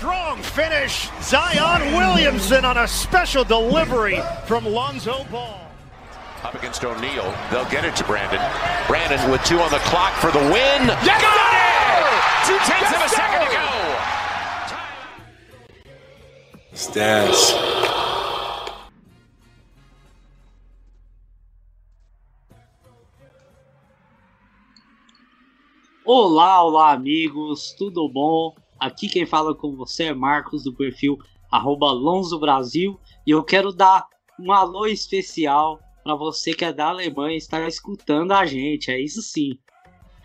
Strong finish. Zion Williamson on a special delivery from Lonzo Ball. Up against O'Neal. They'll get it to Brandon. Brandon with two on the clock for the win. Yes, Got sir! it! Two tenths of a second to go. Stats. Olá, olá amigos, tudo bom? Aqui quem fala com você é Marcos do perfil Lonzo Brasil e eu quero dar um alô especial para você que é da Alemanha e está escutando a gente, é isso sim.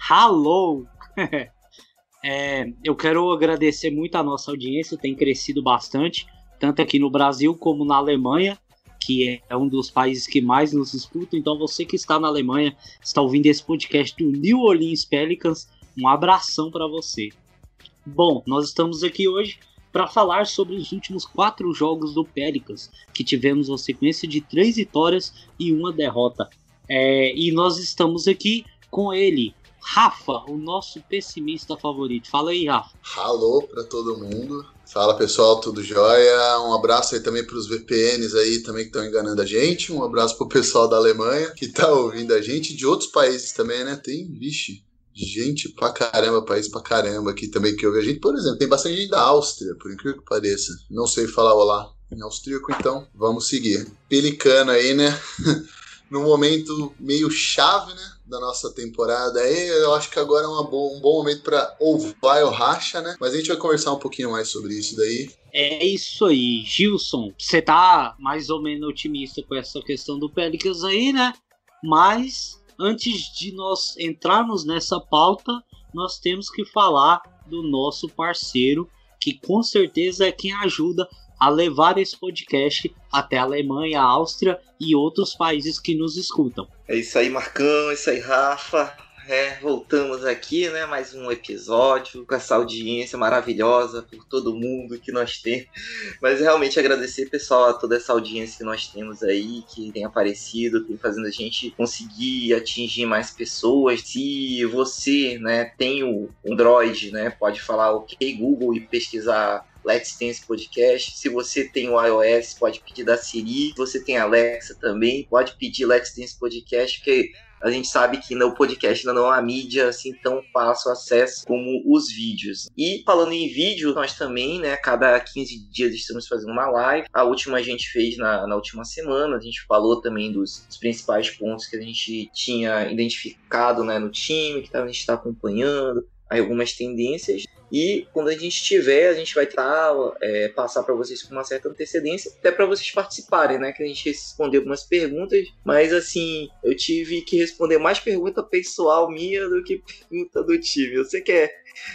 Alô! É, eu quero agradecer muito a nossa audiência, tem crescido bastante, tanto aqui no Brasil como na Alemanha, que é um dos países que mais nos escuta. Então você que está na Alemanha, está ouvindo esse podcast do New Orleans Pelicans, um abração para você. Bom, nós estamos aqui hoje para falar sobre os últimos quatro jogos do Pelicans, que tivemos uma sequência de três vitórias e uma derrota. É, e nós estamos aqui com ele, Rafa, o nosso pessimista favorito. Fala aí, Rafa. Alô pra todo mundo. Fala pessoal, tudo jóia? Um abraço aí também pros VPNs aí também que estão enganando a gente. Um abraço pro pessoal da Alemanha que tá ouvindo a gente, de outros países também, né? Tem, vixe, gente pra caramba, país pra caramba aqui também que ouve a gente. Por exemplo, tem bastante gente da Áustria, por incrível que pareça. Não sei falar olá em austríaco, então vamos seguir. Pelicano aí, né? Num momento meio chave, né? Da nossa temporada aí, eu acho que agora é um bom momento pra ou vai ou racha, né? Mas a gente vai conversar um pouquinho mais sobre isso daí. É isso aí, Gilson. Você tá mais ou menos otimista com essa questão do Pelicans aí, né? Mas antes de nós entrarmos nessa pauta, nós temos que falar do nosso parceiro, que com certeza é quem ajuda a levar esse podcast até a Alemanha, a Áustria e outros países que nos escutam. É isso aí, Marcão, é isso aí, Rafa. É, voltamos aqui, né? Mais um episódio com essa audiência maravilhosa por todo mundo que nós temos. Mas realmente agradecer, pessoal, a toda essa audiência que nós temos aí, que tem aparecido, tem fazendo a gente conseguir atingir mais pessoas. Se você, né, tem o Android, né, pode falar OK Google e pesquisar Let's Dance Podcast. Se você tem o iOS, pode pedir da Siri. Se você tem Alexa também, pode pedir Let's Dance Podcast, porque a gente sabe que no podcast ainda não é uma mídia assim tão fácil acesso como os vídeos. E falando em vídeo, nós também, né, cada 15 dias estamos fazendo uma live. A última a gente fez na, na última semana, a gente falou também dos, dos principais pontos que a gente tinha identificado né, no time, que a gente está acompanhando, algumas tendências. E quando a gente tiver, a gente vai tentar é, passar para vocês com uma certa antecedência, até para vocês participarem, né? Que a gente respondeu algumas perguntas, mas assim, eu tive que responder mais pergunta pessoal minha do que pergunta do time. Eu sei que é,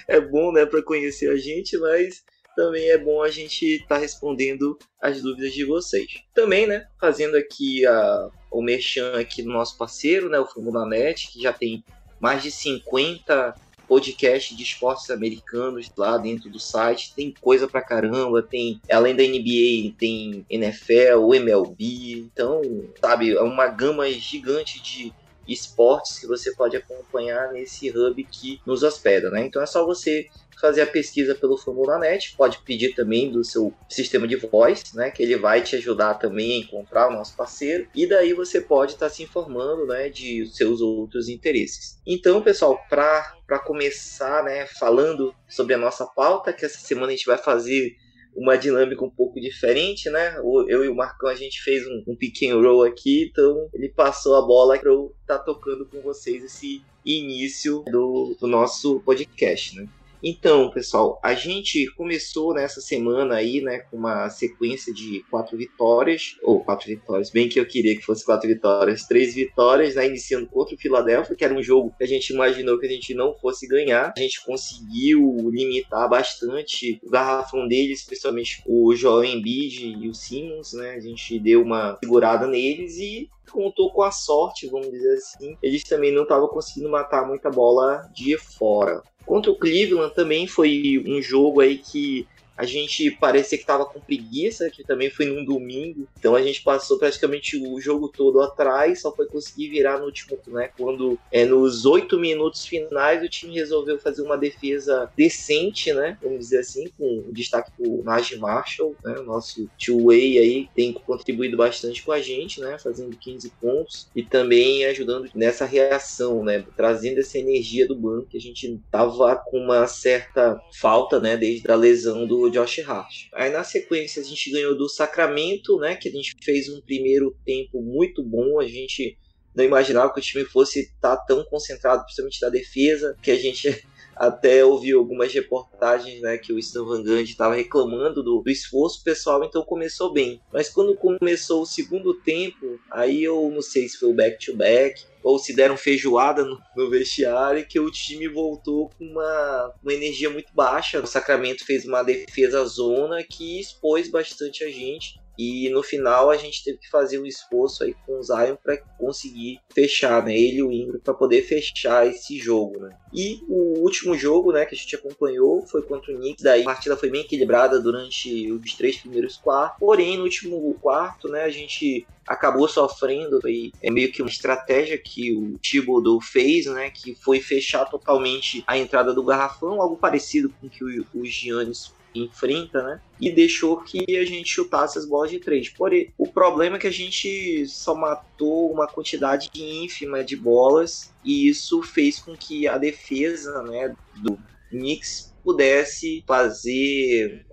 é bom, né, para conhecer a gente, mas também é bom a gente estar tá respondendo as dúvidas de vocês. Também, né, fazendo aqui a, o merchan aqui do nosso parceiro, né, o Fórmula Net, que já tem mais de 50 podcast de esportes americanos lá dentro do site. Tem coisa pra caramba, tem além da NBA, tem NFL, MLB. Então, sabe, é uma gama gigante de esportes que você pode acompanhar nesse hub que nos hospeda, né? Então é só você fazer a pesquisa pelo FormulaNet, pode pedir também do seu sistema de voz, né, que ele vai te ajudar também a encontrar o nosso parceiro, e daí você pode estar tá se informando, né, de seus outros interesses. Então, pessoal, para começar, né, falando sobre a nossa pauta, que essa semana a gente vai fazer uma dinâmica um pouco diferente, né? Eu e o Marcão a gente fez um, um roll aqui, então ele passou a bola para eu estar tá tocando com vocês esse início do, do nosso podcast, né? Então, pessoal, a gente começou nessa semana aí, né, com uma sequência de quatro vitórias, ou quatro vitórias, bem que eu queria que fosse quatro vitórias, três vitórias, né, iniciando contra o Philadelphia, que era um jogo que a gente imaginou que a gente não fosse ganhar. A gente conseguiu limitar bastante o garrafão deles, especialmente o Joel Embiid e o Simmons, né, a gente deu uma segurada neles e contou com a sorte, vamos dizer assim. Eles também não estavam conseguindo matar muita bola de fora. Contra o Cleveland também foi um jogo aí que a gente parecia que estava com preguiça, que também foi num domingo. Então a gente passou praticamente o jogo todo atrás, só foi conseguir virar no último, né? Quando é nos oito minutos finais o time resolveu fazer uma defesa decente, né? Vamos dizer assim, com destaque pro Najee Marshall, né? Nosso two-way aí tem contribuído bastante com a gente, né? Fazendo 15 pontos e também ajudando nessa reação, né? Trazendo essa energia do banco que a gente tava com uma certa falta, né? Desde a lesão do Josh Hart. Aí na sequência a gente ganhou do Sacramento, né? Que a gente fez um primeiro tempo muito bom. A gente não imaginava que o time fosse estar tá tão concentrado, principalmente da defesa, que a gente até ouviu algumas reportagens né, que o Stan Van Gundy estava reclamando do, do, esforço pessoal, então começou bem. Mas quando começou o segundo tempo, aí eu não sei se foi o back-to-back, -back, ou se deram feijoada no, no, vestiário, que o time voltou com uma, uma energia muito baixa. O Sacramento fez uma defesa zona que expôs bastante a gente. E no final a gente teve que fazer um esforço aí com o Zion para conseguir fechar, né? Ele e o Ingram para poder fechar esse jogo, né? E o último jogo, né, que a gente acompanhou foi contra o Knicks. Daí a partida foi bem equilibrada durante os três primeiros quartos. Porém, no último quarto, né, a gente acabou sofrendo e é meio que uma estratégia que o Thibodeau fez, né, que foi fechar totalmente a entrada do garrafão, algo parecido com o que o, o Giannis enfrenta, né? E deixou que a gente chutasse as bolas de três. Porém, o problema é que a gente só matou uma quantidade ínfima de bolas e isso fez com que a defesa, né, do Knicks pudesse fazer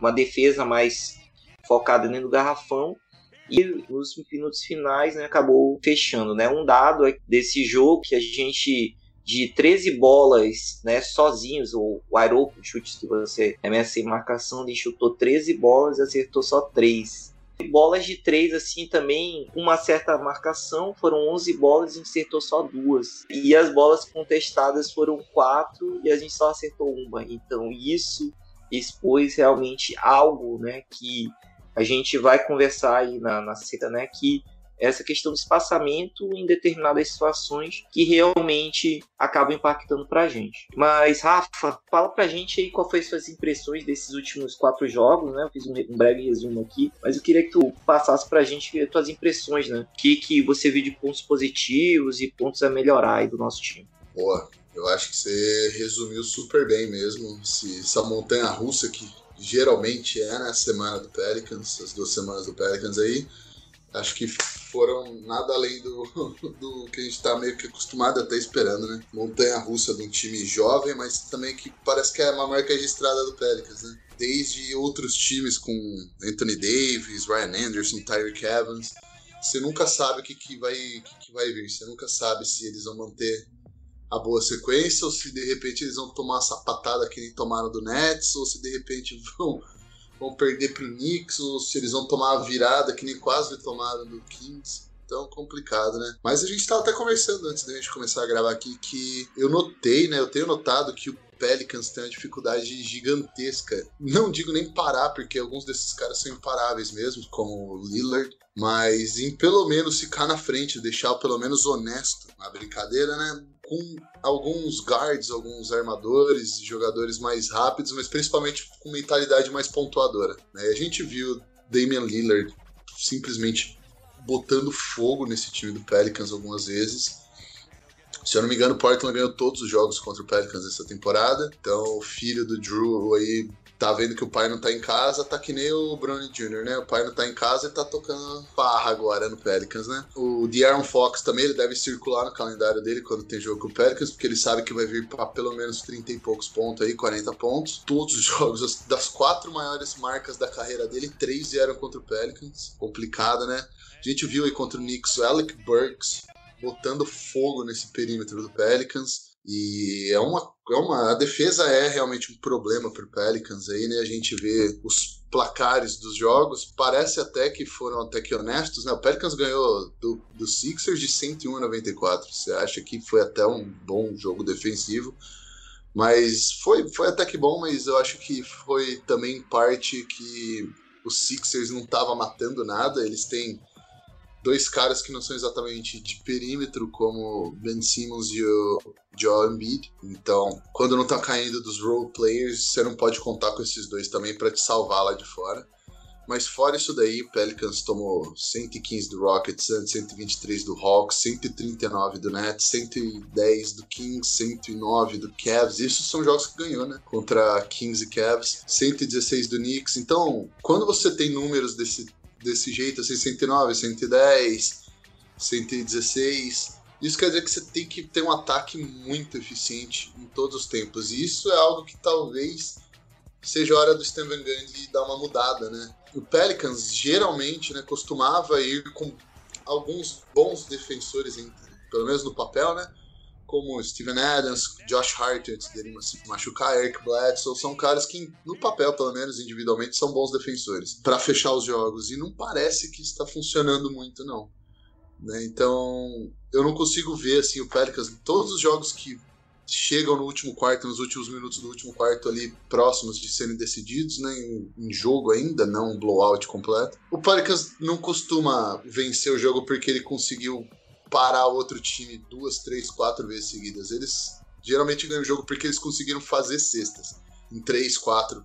uma defesa mais focada dentro do garrafão e nos minutos finais né, acabou fechando. Né? Um dado desse jogo que a gente de 13 bolas, né, sozinhos, ou wide open chutes que você remessa sem marcação, ele chutou 13 bolas e acertou só 3. Bolas de 3, assim, também, uma certa marcação, foram 11 bolas e acertou só duas. E as bolas contestadas foram 4 e a gente só acertou uma. Então, isso expôs realmente algo, né, que a gente vai conversar aí na, na cita, né, que essa questão de espaçamento em determinadas situações que realmente acabam impactando pra gente. Mas, Rafa, fala pra gente aí qual foi as suas impressões desses últimos quatro jogos, né? Eu fiz um, breve resumo aqui, mas eu queria que tu passasse pra gente as tuas impressões, né? O que, que você viu de pontos positivos e pontos a melhorar aí do nosso time. Boa, eu acho que você resumiu super bem mesmo. Essa montanha russa que geralmente é na né, semana do Pelicans, as duas semanas do Pelicans aí, acho que foram nada além do, do que a gente está meio que acostumado até esperando, né? Montanha russa de um time jovem, mas também que parece que é uma marca registrada do Pelicans, né? Desde outros times com Anthony Davis, Ryan Anderson, Tyreek Evans, você nunca sabe o que, que, vai, que, que vai vir, você nunca sabe se eles vão manter a boa sequência ou se de repente eles vão tomar uma sapatada que nem tomaram do Nets ou se de repente vão vão perder pro Knicks ou se eles vão tomar a virada que nem quase tomaram do Kings. Então, complicado, né? Mas a gente estava até conversando antes da gente começar a gravar aqui que eu notei, né? Eu tenho notado que o Pelicans tem uma dificuldade gigantesca. Não digo nem parar, porque alguns desses caras são imparáveis mesmo, como o Lillard. Mas em pelo menos ficar na frente, deixar pelo menos honesto na brincadeira, né? Com alguns guards, alguns armadores, jogadores mais rápidos, mas principalmente com mentalidade mais pontuadora. Né? A gente viu Damian Lillard simplesmente botando fogo nesse time do Pelicans algumas vezes. Se eu não me engano, o Portland ganhou todos os jogos contra o Pelicans essa temporada. Então, o filho do Drew aí tá vendo que o pai não tá em casa, tá que nem o Brownie Jr., né? O pai não tá em casa e tá tocando farra agora no Pelicans, né? O De'Aaron Fox também, ele deve circular no calendário dele quando tem jogo com o Pelicans, porque ele sabe que vai vir pra pelo menos 30 e poucos pontos aí, 40 pontos. Todos os jogos, das quatro maiores marcas da carreira dele, três vieram contra o Pelicans. Complicado, né? A gente viu aí contra o Knicks o Alec Burks botando fogo nesse perímetro do Pelicans. E é uma, é uma. A defesa é realmente um problema para o Pelicans aí, né? A gente vê os placares dos jogos, parece até que foram até que honestos, né? O Pelicans ganhou do, do Sixers de 101 a 94. Você acha que foi até um bom jogo defensivo. Mas foi, foi até que bom, mas eu acho que foi também parte que os Sixers não estavam matando nada. Eles têm dois caras que não são exatamente de perímetro, como Ben Simmons e o Joel Embiid. Então, quando não tá caindo dos role players, você não pode contar com esses dois também para te salvar lá de fora. Mas fora isso daí, o Pelicans tomou 115 do Rockets, 123 do Hawks, 139 do Nets, 110 do Kings, 109 do Cavs. Isso são jogos que ganhou, né? Contra Kings e Cavs, 116 do Knicks. Então, quando você tem números desse, desse jeito, assim, 109, 110, 116, isso quer dizer que você tem que ter um ataque muito eficiente em todos os tempos. E isso é algo que talvez seja hora do Stan Van Gundy dar uma mudada, né? O Pelicans geralmente né, costumava ir com alguns bons defensores, pelo menos no papel, né? Como Steven Adams, Josh Hart antes dele se machucar, Eric Bledsoe, são caras que, no papel, pelo menos individualmente, são bons defensores para fechar os jogos. E não parece que está funcionando muito, não. Né? Então, eu não consigo ver assim o Pelicans, todos os jogos que chegam no último quarto, nos últimos minutos do último quarto ali, próximos de serem decididos, né, em, em, jogo ainda, não um blowout completo. O Pelicans não costuma vencer o jogo porque ele conseguiu parar outro time duas, três, quatro vezes seguidas. Eles geralmente ganham o jogo porque eles conseguiram fazer cestas em três, quatro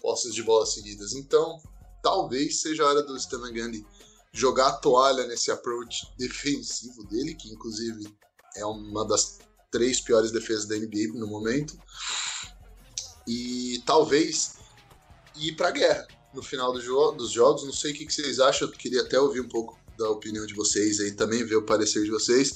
posses de bola seguidas. Então, talvez seja a hora do Stan Gandhi jogar a toalha nesse approach defensivo dele, que inclusive é uma das três piores defesas da NBA no momento. E talvez ir para a guerra no final do jo dos jogos. Não sei o que, que vocês acham, eu queria até ouvir um pouco da opinião de vocês aí também, ver o parecer de vocês.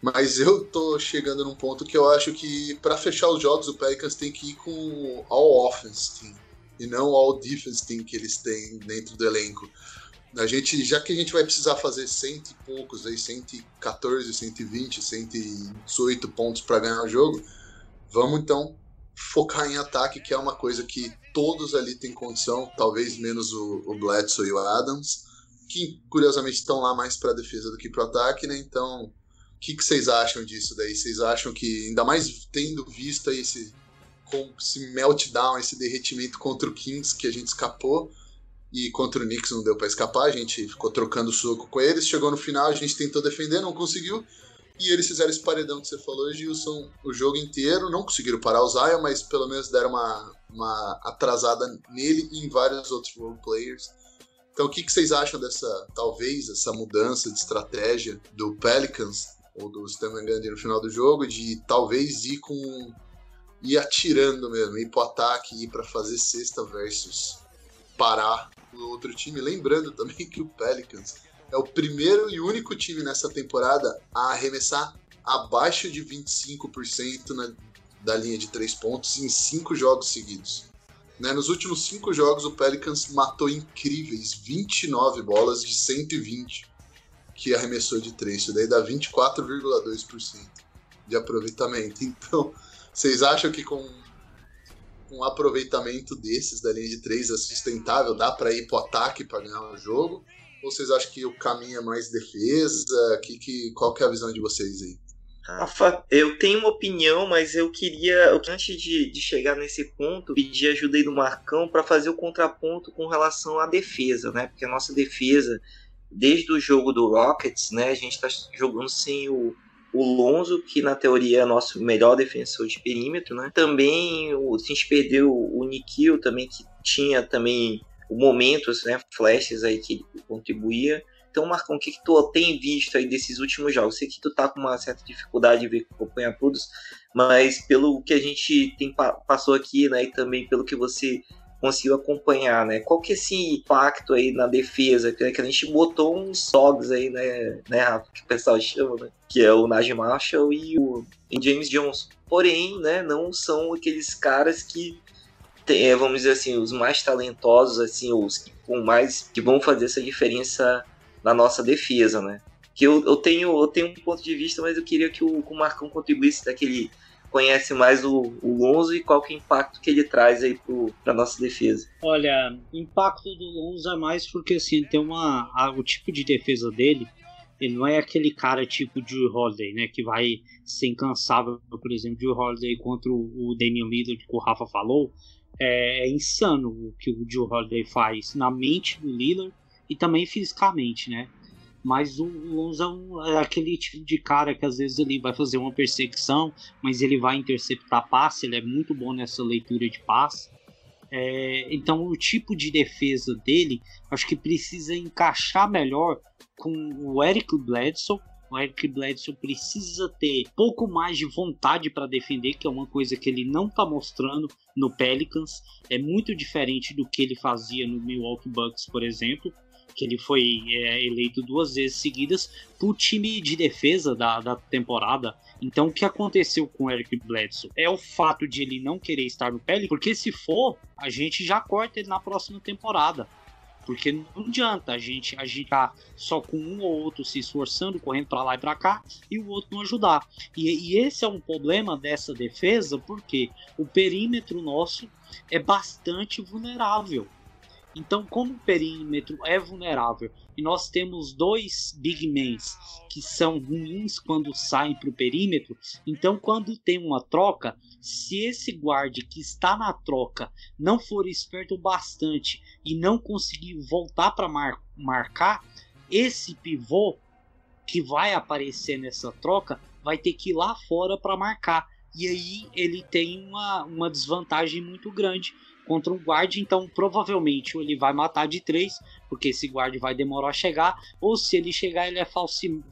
Mas eu tô chegando num ponto que eu acho que para fechar os jogos o Pelicans tem que ir com all offense team e não all defense team que eles têm dentro do elenco. A gente, já que a gente vai precisar fazer cento e poucos, aí, 114, 120, 118 pontos para ganhar o jogo, vamos então focar em ataque, que é uma coisa que todos ali têm condição, talvez menos o, o Bledsoe e o Adams, que curiosamente estão lá mais para defesa do que para ataque, né? Então, o que, vocês acham disso daí? Vocês acham que, ainda mais tendo visto esse, esse meltdown, esse derretimento contra o Kings que a gente escapou, e contra o Knicks não deu para escapar, a gente ficou trocando soco com eles, chegou no final, a gente tentou defender, não conseguiu, e eles fizeram esse paredão que você falou, Gilson, o jogo inteiro, não conseguiram parar o Zion, mas pelo menos deram uma, uma atrasada nele e em vários outros role players. Então o que, que vocês acham dessa, talvez, essa mudança de estratégia do Pelicans, ou do Stan Gandhi no final do jogo, de talvez ir com... ir atirando mesmo, ir pro ataque, ir para fazer cesta versus parar o outro time. Lembrando também que o Pelicans é o primeiro e único time nessa temporada a arremessar abaixo de 25% na, da linha de três pontos em cinco jogos seguidos. Né? Nos últimos cinco jogos, o Pelicans matou incríveis 29 bolas de 120 que arremessou de três. Isso daí dá 24,2% de aproveitamento. Então, vocês acham que com um aproveitamento desses da linha de três é sustentável? Dá para ir pro ataque para ganhar o jogo? Ou vocês acham que o caminho é mais defesa? Que, que, qual que é a visão de vocês aí? Rafa, eu tenho uma opinião, mas eu queria, antes de, de chegar nesse ponto, pedir ajuda aí do Marcão para fazer o contraponto com relação à defesa, né? Porque a nossa defesa, desde o jogo do Rockets, né, a gente está jogando sem o, o Lonzo, que na teoria é nosso melhor defensor de perímetro, né? Também o, a gente perdeu o Nikhil também, que tinha também momentos, né, flashes aí que contribuía. Então, Marcão, o que, que tu tem visto aí desses últimos jogos? Sei que tu tá com uma certa dificuldade de ver acompanhar todos, mas pelo que a gente tem passou aqui, né, e também pelo que você conseguiu acompanhar, né? Qual que é esse impacto aí na defesa? Que, a gente botou uns SOGs aí, né, né, Rafa, que o pessoal chama, né? Que é o Najee Marshall e o James Johnson. Porém, né, não são aqueles caras que tem, é, vamos dizer assim, os mais talentosos, assim, os que, com mais que vão fazer essa diferença na nossa defesa, né? Que eu, eu tenho eu tenho um ponto de vista, mas eu queria que o, o Marcão contribuísse daquele conhece mais o, o Lonzo e qual que é o impacto que ele traz aí para nossa defesa? Olha, impacto do Lonzo é mais porque assim, tem uma a, o tipo de defesa dele, ele não é aquele cara tipo de Holiday, né, que vai ser incansável, por exemplo, de Holiday contra o, o Daniel Miller que o Rafa falou, é, é insano o que o Joe Holiday faz na mente do Lillard e também fisicamente, né? Mas o Lonzo é aquele tipo de cara que às vezes ele vai fazer uma perseguição, mas ele vai interceptar passe, ele é muito bom nessa leitura de passe. É, então o tipo de defesa dele acho que precisa encaixar melhor com o Eric Bledsoe. O Eric Bledsoe precisa ter pouco mais de vontade para defender, que é uma coisa que ele não está mostrando no Pelicans. É muito diferente do que ele fazia no Milwaukee Bucks, por exemplo que ele foi é, eleito duas vezes seguidas pro time de defesa da, da temporada. Então o que aconteceu com o Eric Bledsoe é o fato de ele não querer estar no Pele, porque se for, a gente já corta ele na próxima temporada. Porque não adianta a gente agitar só com um ou outro se esforçando, correndo para lá e para cá, e o outro não ajudar. E, e, esse é um problema dessa defesa, porque o perímetro nosso é bastante vulnerável. Então, como o perímetro é vulnerável e nós temos dois big men que são ruins quando saem para o perímetro, então quando tem uma troca, se esse guarde que está na troca não for esperto bastante e não conseguir voltar para mar marcar, esse pivô que vai aparecer nessa troca vai ter que ir lá fora para marcar. E aí ele tem uma, uma desvantagem muito grande contra um guarda, então provavelmente ele vai matar de três, porque esse guarda vai demorar a chegar, ou se ele chegar, ele é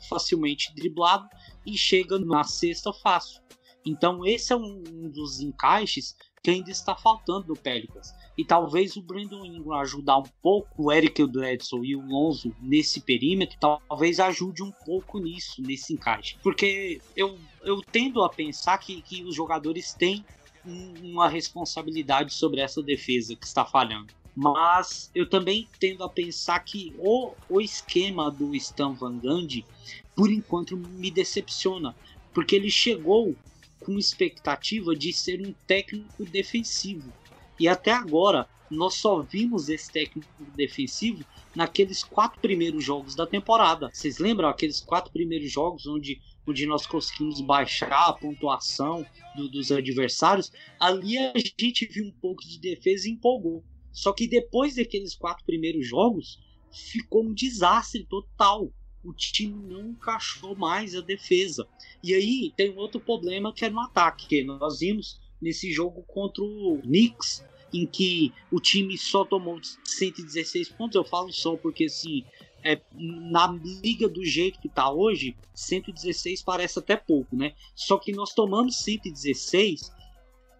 facilmente driblado e chega na sexta fácil. Então esse é um, um dos encaixes que ainda está faltando no Pelicans. E talvez o Brandon Ingram ajudar um pouco o Eric Bledsoe e o Lonzo nesse perímetro, talvez ajude um pouco nisso, nesse encaixe. Porque eu, eu tendo a pensar que, que os jogadores têm uma responsabilidade sobre essa defesa que está falhando. Mas eu também tendo a pensar que o, o esquema do Stan Van Gundy, por enquanto, me decepciona. Porque ele chegou com expectativa de ser um técnico defensivo. E até agora, nós só vimos esse técnico defensivo naqueles quatro primeiros jogos da temporada. Vocês lembram aqueles quatro primeiros jogos onde onde nós conseguimos baixar a pontuação do, dos adversários, ali a gente viu um pouco de defesa e empolgou. Só que depois daqueles quatro primeiros jogos, ficou um desastre total. O time não encaixou mais a defesa. E aí tem outro problema que é no ataque, que nós vimos nesse jogo contra o Knicks, em que o time só tomou 116 pontos. Eu falo só porque assim, é, na liga do jeito que tá hoje, 116 parece até pouco, né? Só que nós tomamos 116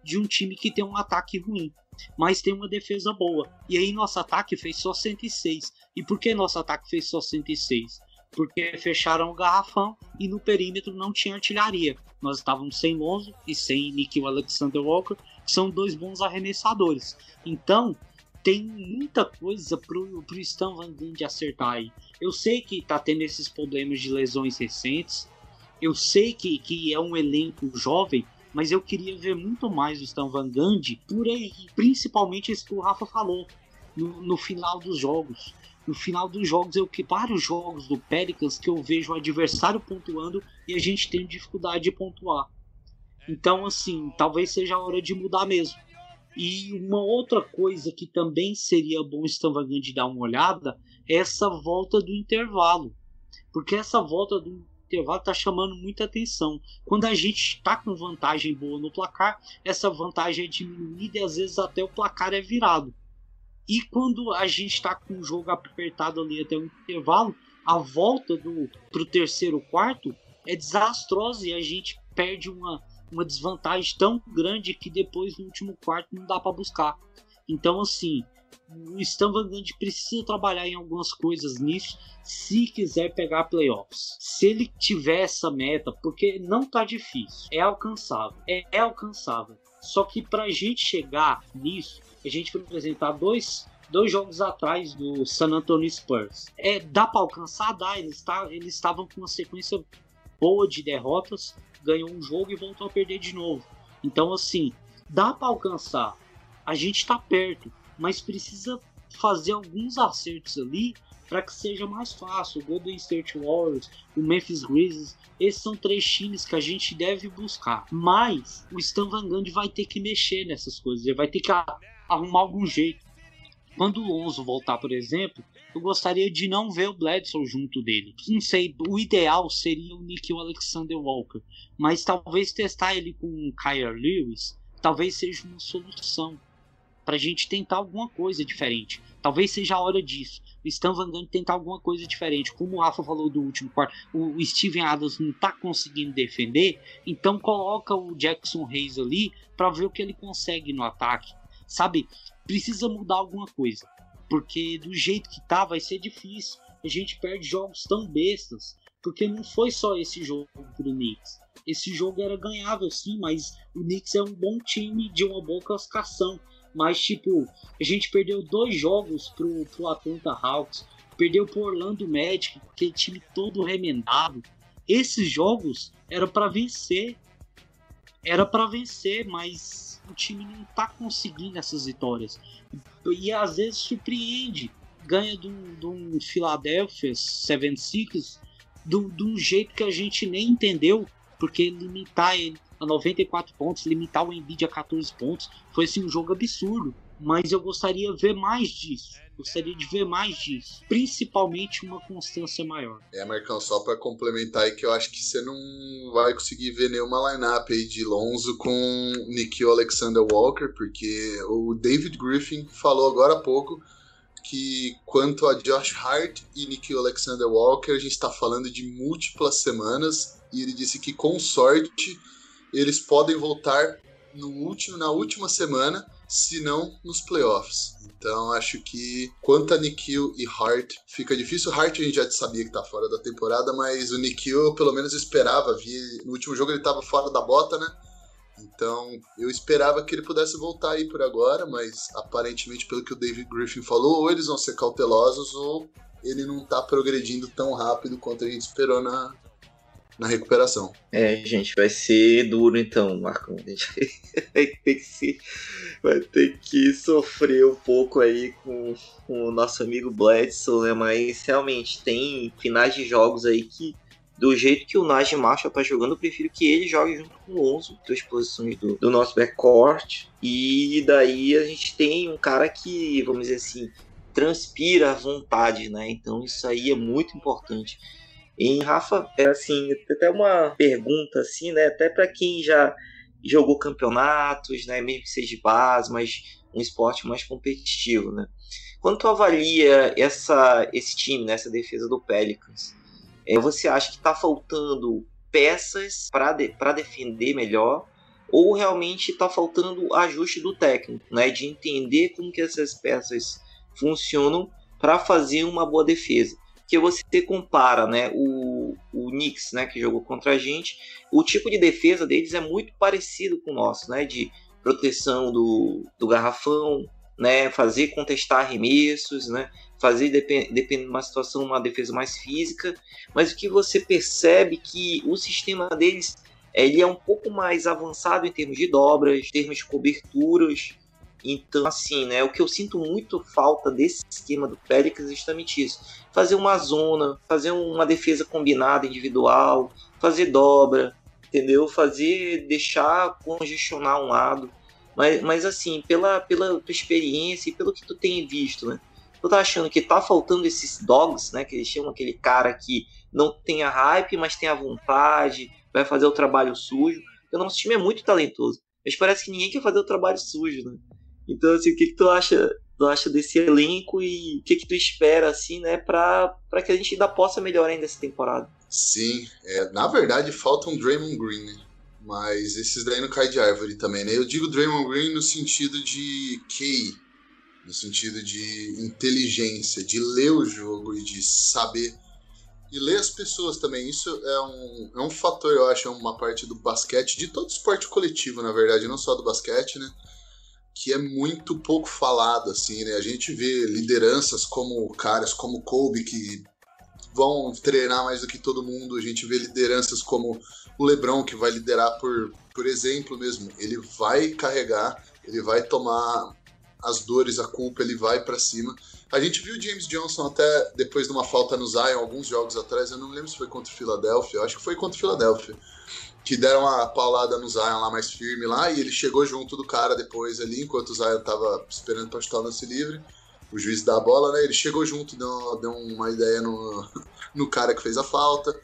de um time que tem um ataque ruim, mas tem uma defesa boa. E aí nosso ataque fez só 106. E por que nosso ataque fez só 106? Porque fecharam o garrafão e no perímetro não tinha artilharia. Nós estávamos sem Lonzo e sem Nikhil Alexander Walker, que são dois bons arremessadores. Então, tem muita coisa pro, pro Stan Van Gundy acertar aí. Eu sei que tá tendo esses problemas de lesões recentes. Eu sei que, que é um elenco jovem, mas eu queria ver muito mais o Stan Van Gundy por aí, principalmente isso que o Rafa falou no, no final dos jogos. No final dos jogos, eu que vários jogos do Pelicans que eu vejo o adversário pontuando e a gente tem dificuldade de pontuar. Então, assim, talvez seja a hora de mudar mesmo. E uma outra coisa que também seria bom Extravagante dar uma olhada é essa volta do intervalo. Porque essa volta do intervalo está chamando muita atenção. Quando a gente está com vantagem boa no placar, essa vantagem é diminuída e às vezes até o placar é virado. E quando a gente está com o jogo apertado ali até o intervalo, a volta para o terceiro quarto é desastrosa e a gente perde uma, uma desvantagem tão grande que depois no último quarto não dá para buscar. Então, assim, o Stan Van Gundy precisa trabalhar em algumas coisas nisso se quiser pegar playoffs. Se ele tiver essa meta, porque não tá difícil, é alcançável, é, é alcançável. Só que para a gente chegar nisso, a gente foi apresentar dois, dois jogos atrás do San Antonio Spurs. É, dá para alcançar? Dá. Eles, tá, eles estavam com uma sequência boa de derrotas, ganhou um jogo e voltou a perder de novo. Então, assim, dá para alcançar. A gente está perto, mas precisa fazer alguns acertos ali para que seja mais fácil. O Golden State Warriors, o Memphis Grizzlies, esses são três times que a gente deve buscar. Mas o Stan Van Gundy vai ter que mexer nessas coisas, ele vai ter que arrumar algum jeito. Quando o Lonzo voltar, por exemplo, eu gostaria de não ver o Bledsoe junto dele. Não sei, o ideal seria o Nick Alexander Walker, mas talvez testar ele com o Kyrie Lewis talvez seja uma solução para a gente tentar alguma coisa diferente. Talvez seja a hora disso. O Stan Van Gundy tentar alguma coisa diferente. Como o Rafa falou do último quarto, o Steven Adams não está conseguindo defender, então coloca o Jackson Hayes ali para ver o que ele consegue no ataque. Sabe? Precisa mudar alguma coisa. Porque do jeito que tá, vai ser difícil. A gente perde jogos tão bestas. Porque não foi só esse jogo pro Knicks. Esse jogo era ganhável sim, mas o Knicks é um bom time de uma boa classificação. Mas, tipo, a gente perdeu dois jogos pro, pro Atlanta Hawks. Perdeu pro Orlando Magic, aquele time todo remendado. Esses jogos era para vencer. Era para vencer, mas o time não tá conseguindo essas vitórias. E às vezes surpreende. Ganha de um, Philadelphia 76 de, um jeito que a gente nem entendeu. Porque limitar ele a 94 pontos, limitar o Embiid a 14 pontos, foi assim, um jogo absurdo. Mas eu gostaria de ver mais disso. Gostaria de ver mais disso. Principalmente uma constância maior. É, Marcão, só para complementar aí que eu acho que você não vai conseguir ver nenhuma lineup aí de Lonzo com Nikhil Alexander Walker, porque o David Griffin falou agora há pouco que quanto a Josh Hart e Nikhil Alexander Walker, a gente está falando de múltiplas semanas e ele disse que com sorte eles podem voltar no último, na última semana, se não nos playoffs. Então acho que quanto a Nikhil e Hart, fica difícil. Hart a gente já sabia que tá fora da temporada, mas o Nikhil eu pelo menos esperava. Vi, no último jogo ele tava fora da bota, né? Então eu esperava que ele pudesse voltar aí por agora, mas aparentemente, pelo que o David Griffin falou, ou eles vão ser cautelosos ou ele não tá progredindo tão rápido quanto a gente esperou na, na recuperação. É, gente, vai ser duro então, Marcão. A gente vai ter que, se, vai ter que sofrer um pouco aí com, com o nosso amigo Bledsoe, né? Mas realmente tem finais de jogos aí que do jeito que o Najee Marshall tá jogando, eu prefiro que ele jogue junto com o Lonzo, duas posições do, do nosso backcourt. E daí a gente tem um cara que, vamos dizer assim, transpira a vontade, né? Então isso aí é muito importante. E Rafa, é assim, até uma pergunta assim, né? Até para quem já jogou campeonatos, né? Mesmo que seja de base, mas um esporte mais competitivo, né? Quando tu avalia essa, esse time, né, essa defesa do Pelicans, é, você acha que está faltando peças para de, defender melhor ou realmente está faltando ajuste do técnico, né, de entender como que essas peças funcionam para fazer uma boa defesa? Que você compara né, o, o Knicks, né, que jogou contra a gente, o tipo de defesa deles é muito parecido com o nosso, né, de proteção do, do garrafão, né, fazer contestar arremessos, né, fazer, dependendo de uma situação, uma defesa mais física, mas o que você percebe que o sistema deles ele é um pouco mais avançado em termos de dobras, em termos de coberturas, então, assim, né, o que eu sinto muito falta desse esquema do Pelicans é justamente isso. Fazer uma zona, fazer uma defesa combinada individual, fazer dobra, entendeu? Fazer, deixar congestionar um lado. Mas, mas assim, pela, pela tua experiência e pelo que tu tem visto, né? Tu tá achando que tá faltando esses dogs, né? Que eles chamam aquele cara que não tem a hype, mas tem a vontade, vai fazer o trabalho sujo. Porque o nosso time é muito talentoso. Mas parece que ninguém quer fazer o trabalho sujo, né? Então, assim, o que, que tu acha tu acha desse elenco e o que, que tu espera, assim, né, para que a gente ainda possa melhorar ainda essa temporada? Sim, é, na verdade falta um Draymond Green, né? Mas esses daí não caem de árvore também, né? Eu digo Draymond Green no sentido de QI, no sentido de inteligência, de ler o jogo e de saber. E ler as pessoas também. Isso é um, é um fator, eu acho, é uma parte do basquete, de todo esporte coletivo, na verdade, não só do basquete, né? Que é muito pouco falado, assim, né? A gente vê lideranças como caras como Kobe, que vão treinar mais do que todo mundo. A gente vê lideranças como o LeBron, que vai liderar por, por exemplo mesmo. Ele vai carregar, ele vai tomar as dores, a culpa, ele vai para cima. A gente viu o James Johnson até depois de uma falta no Zion, alguns jogos atrás, eu não lembro se foi contra o Philadelphia, eu acho que foi contra o Philadelphia que deram uma paulada no Zion lá mais firme lá, e ele chegou junto do cara depois ali, enquanto o Zion tava esperando para chutar o lance livre. o juiz dá a bola, né? Ele chegou junto, deu, deu uma ideia no, no cara que fez a falta.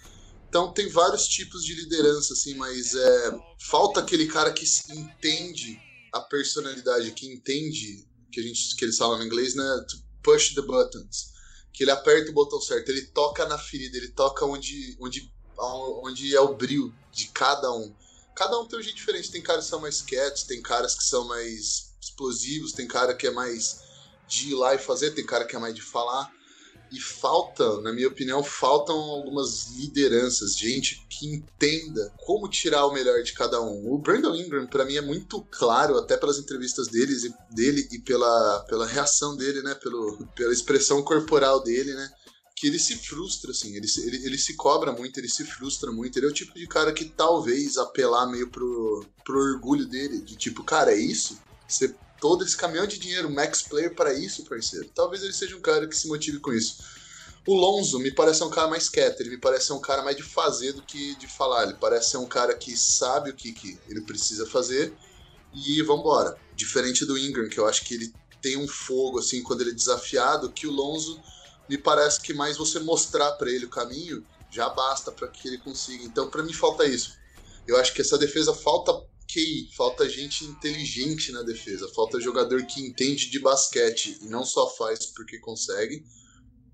Então tem vários tipos de liderança, assim, mas é, falta aquele cara que entende a personalidade, que entende, que, a gente, que eles falam em inglês, né? To push the buttons. Que ele aperta o botão certo, ele toca na ferida, ele toca onde, onde, onde é o brilho de cada um. Cada um tem um jeito diferente. Tem caras que são mais quietos, tem caras que são mais explosivos, tem cara que é mais de ir lá e fazer, tem cara que é mais de falar. E falta, na minha opinião, faltam algumas lideranças, gente que entenda como tirar o melhor de cada um. O Brandon Ingram, para mim, é muito claro, até pelas entrevistas deles dele e pela, pela reação dele, né? Pelo, pela expressão corporal dele, né? Que ele se frustra, assim, ele, ele, ele se cobra muito, ele se frustra muito. Ele é o tipo de cara que talvez apelar meio pro, pro orgulho dele, de tipo, cara, é isso? Você todo esse caminhão de dinheiro, max player para isso, parceiro. Talvez ele seja um cara que se motive com isso. O Lonzo me parece um cara mais quieto, ele me parece um cara mais de fazer do que de falar. Ele parece ser um cara que sabe o que, que ele precisa fazer e vambora. Diferente do Ingram, que eu acho que ele tem um fogo, assim, quando ele é desafiado, que o Lonzo me parece que mais você mostrar para ele o caminho já basta para que ele consiga. Então, para mim, falta isso. Eu acho que essa defesa falta QI, falta gente inteligente na defesa, falta jogador que entende de basquete e não só faz porque consegue.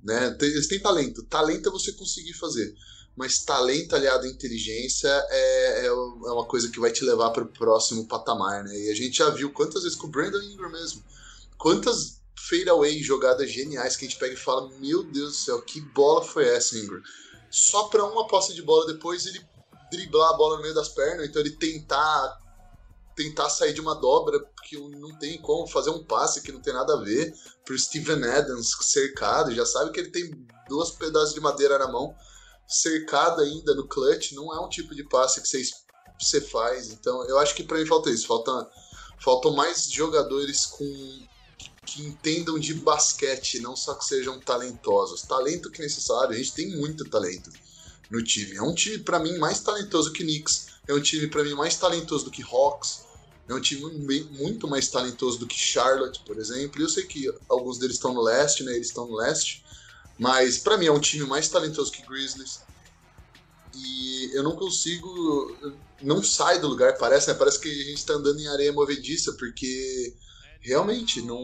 Né? Eles têm talento, talento é você conseguir fazer, mas talento aliado à inteligência é, é, é uma coisa que vai te levar para o próximo patamar. Né? E a gente já viu quantas vezes com o Brandon Ingram mesmo, quantas fadeaway jogadas geniais que a gente pega e fala: Meu Deus do céu, que bola foi essa, Ingram? Só para uma posse de bola depois ele driblar a bola no meio das pernas, então ele tentar tentar sair de uma dobra que não tem como fazer um passe que não tem nada a ver pro Steven Adams cercado, já sabe que ele tem duas pedaços de madeira na mão, cercado ainda no clutch, não é um tipo de passe que você, você faz. Então, eu acho que para mim falta isso, falta faltam mais jogadores com que entendam de basquete, não só que sejam talentosos. Talento que é necessário, a gente tem muito talento no time. É um time para mim mais talentoso que Knicks é um time, para mim, mais talentoso do que Hawks. É um time muito mais talentoso do que Charlotte, por exemplo. Eu sei que alguns deles estão no leste, né? Eles estão no leste. Mas para mim é um time mais talentoso que Grizzlies. E eu não consigo. Não sai do lugar, parece, né? Parece que a gente está andando em areia movediça, porque realmente não.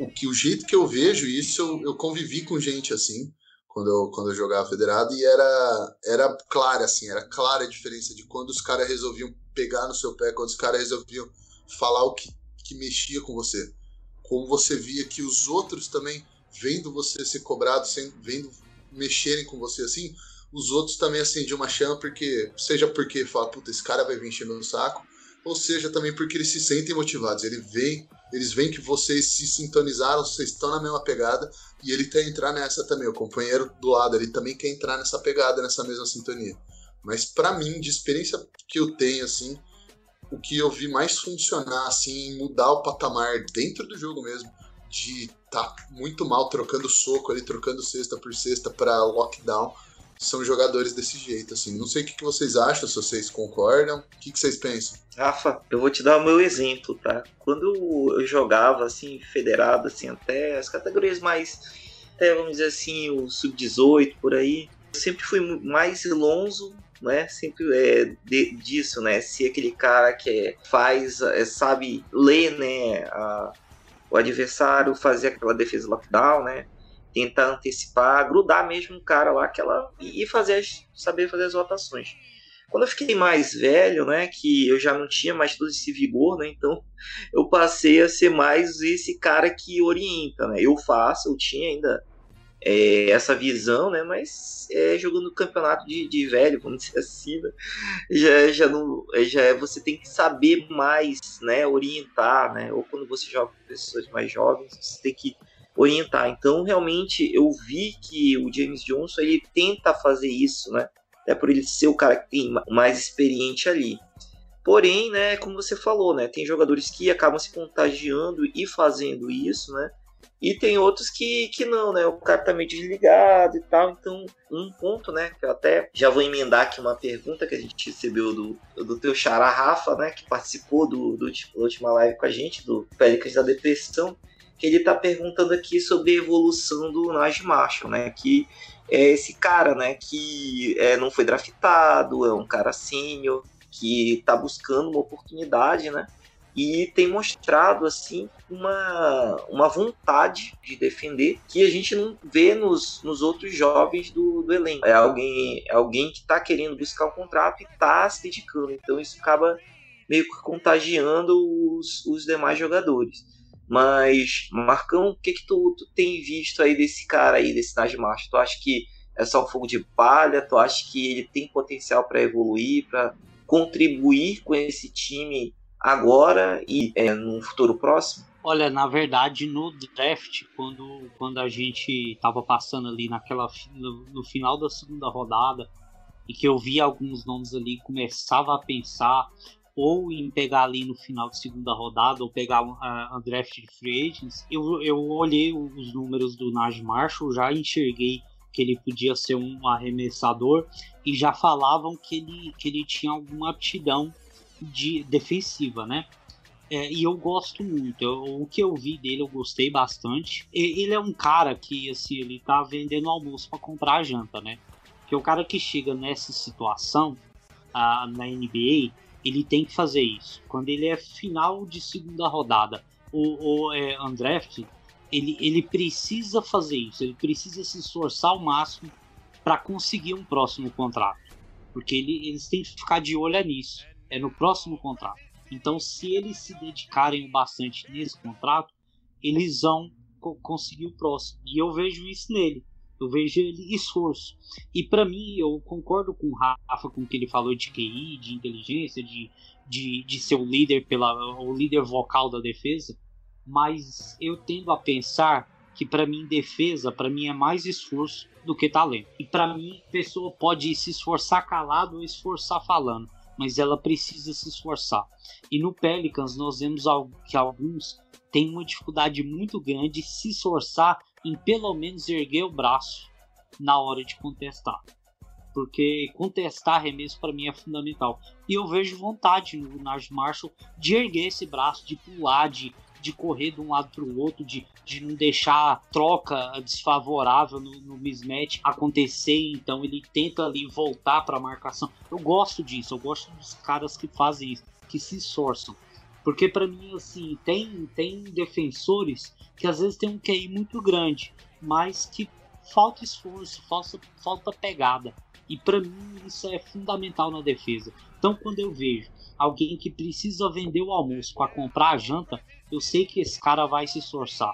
O, que, o jeito que eu vejo isso, eu, eu convivi com gente assim quando eu, quando eu jogava federado e era, era clara, assim, era clara a diferença de quando os caras resolviam pegar no seu pé, quando os caras resolviam falar o que, que mexia com você. Como você via que os outros também, vendo você ser cobrado, sendo, vendo mexerem com você assim, os outros também acendiam uma chama, porque seja porque fala, puta, esse cara vai vir encher meu saco, ou seja também porque eles se sentem motivados, ele vem, eles veem que vocês se sintonizaram, vocês estão na mesma pegada e ele quer entrar nessa também. O companheiro do lado, ele também quer entrar nessa pegada, nessa mesma sintonia. Mas para mim, de experiência que eu tenho, assim, o que eu vi mais funcionar, assim, mudar o patamar dentro do jogo mesmo, de tá muito mal trocando soco ali, trocando cesta por cesta para lockdown, são jogadores desse jeito, assim. Não sei o que, vocês acham, se vocês concordam. O que, vocês pensam? Rafa, eu vou te dar o meu exemplo, tá? Quando eu jogava, assim, federado, assim, até as categorias mais, até vamos dizer assim, o sub-18, por aí, eu sempre fui mais lonzo, né? Sempre é de, disso, né? Se aquele cara que é, faz, é, sabe ler, né? A, o adversário, fazer aquela defesa lockdown, né? Tentar antecipar, grudar mesmo o cara lá aquela, e fazer as, saber fazer as rotações. Quando eu fiquei mais velho, né, que eu já não tinha mais todo esse vigor, né, então eu passei a ser mais esse cara que orienta, né. Eu faço, eu tinha ainda é, essa visão, né, mas é, jogando campeonato de, de, velho, vamos dizer assim, né, já, já não, já é, você tem que saber mais, né, orientar, né, ou quando você joga com pessoas mais jovens, você tem que orientar. Então, realmente, eu vi que o James Johnson ele tenta fazer isso, né? É por ele ser o cara que tem mais experiente ali. Porém, né, como você falou, né, tem jogadores que acabam se contagiando e fazendo isso, né? E tem outros que, que não, né? O cara tá meio desligado e tal. Então, um ponto, né? Que eu até já vou emendar aqui uma pergunta que a gente recebeu do, do teu xará Rafa, né? Que participou do, do, da última live com a gente, do Pelicans da Depressão que ele está perguntando aqui sobre a evolução do Najee Marshall, né? Que é esse cara, né? Que é, não foi draftado, é um cara sênior, que está buscando uma oportunidade, né? E tem mostrado assim uma, uma vontade de defender que a gente não vê nos, nos outros jovens do, do elenco. É alguém, é alguém que está querendo buscar um contrato e está se dedicando. Então isso acaba meio que contagiando os, os demais jogadores. Mas, Marcão, o que que tu, tu tem visto aí desse cara aí, desse Najee Marshall? Tu acha que é só um fogo de palha? Tu acha que ele tem potencial para evoluir, para contribuir com esse time agora e é, no futuro próximo? Olha, na verdade, no draft, quando, quando a gente estava passando ali naquela no, no, final da segunda rodada e que eu vi alguns nomes ali, começava a pensar ou em pegar ali no final de segunda rodada ou pegar uh, um draft de free agents, eu, eu olhei os números do Najee Marshall, já enxerguei que ele podia ser um arremessador e já falavam que ele, que ele tinha alguma aptidão de defensiva, né? É, e eu gosto muito. Eu, o que eu vi dele, eu gostei bastante. E, ele é um cara que, assim, ele tá vendendo almoço para comprar janta, né? Que é o cara que chega nessa situação uh, na NBA, ele tem que fazer isso. Quando ele é final de segunda rodada ou, ou é undrafted, ele, ele precisa fazer isso. Ele precisa se esforçar ao máximo para conseguir um próximo contrato. Porque ele, eles têm que ficar de olho nisso. É no próximo contrato. Então, se eles se dedicarem bastante nesse contrato, eles vão co conseguir o próximo. E eu vejo isso nele. Eu vejo ele esforço. E para mim, eu concordo com o Rafa com o que ele falou de QI, de inteligência, de, de, de ser o líder pela o líder vocal da defesa, mas eu tendo a pensar que para mim defesa, para mim é mais esforço do que talento. E para mim, a pessoa pode se esforçar calado ou esforçar falando, mas ela precisa se esforçar. E no Pelicans nós vemos que alguns têm uma dificuldade muito grande de se esforçar em pelo menos erguer o braço na hora de contestar. Porque contestar arremesso para mim é fundamental. E eu vejo vontade no Najee Marshall de erguer esse braço, de pular, de, de correr de um lado para o outro, de, de não deixar a troca desfavorável no, no mismatch acontecer. Então ele tenta ali voltar para a marcação. Eu gosto disso, eu gosto dos caras que fazem isso, que se esforçam. Porque para mim, assim, tem, tem defensores que às vezes tem um QI muito grande, mas que falta esforço, falta, falta pegada. E para mim isso é fundamental na defesa. Então quando eu vejo alguém que precisa vender o almoço para comprar a janta, eu sei que esse cara vai se esforçar.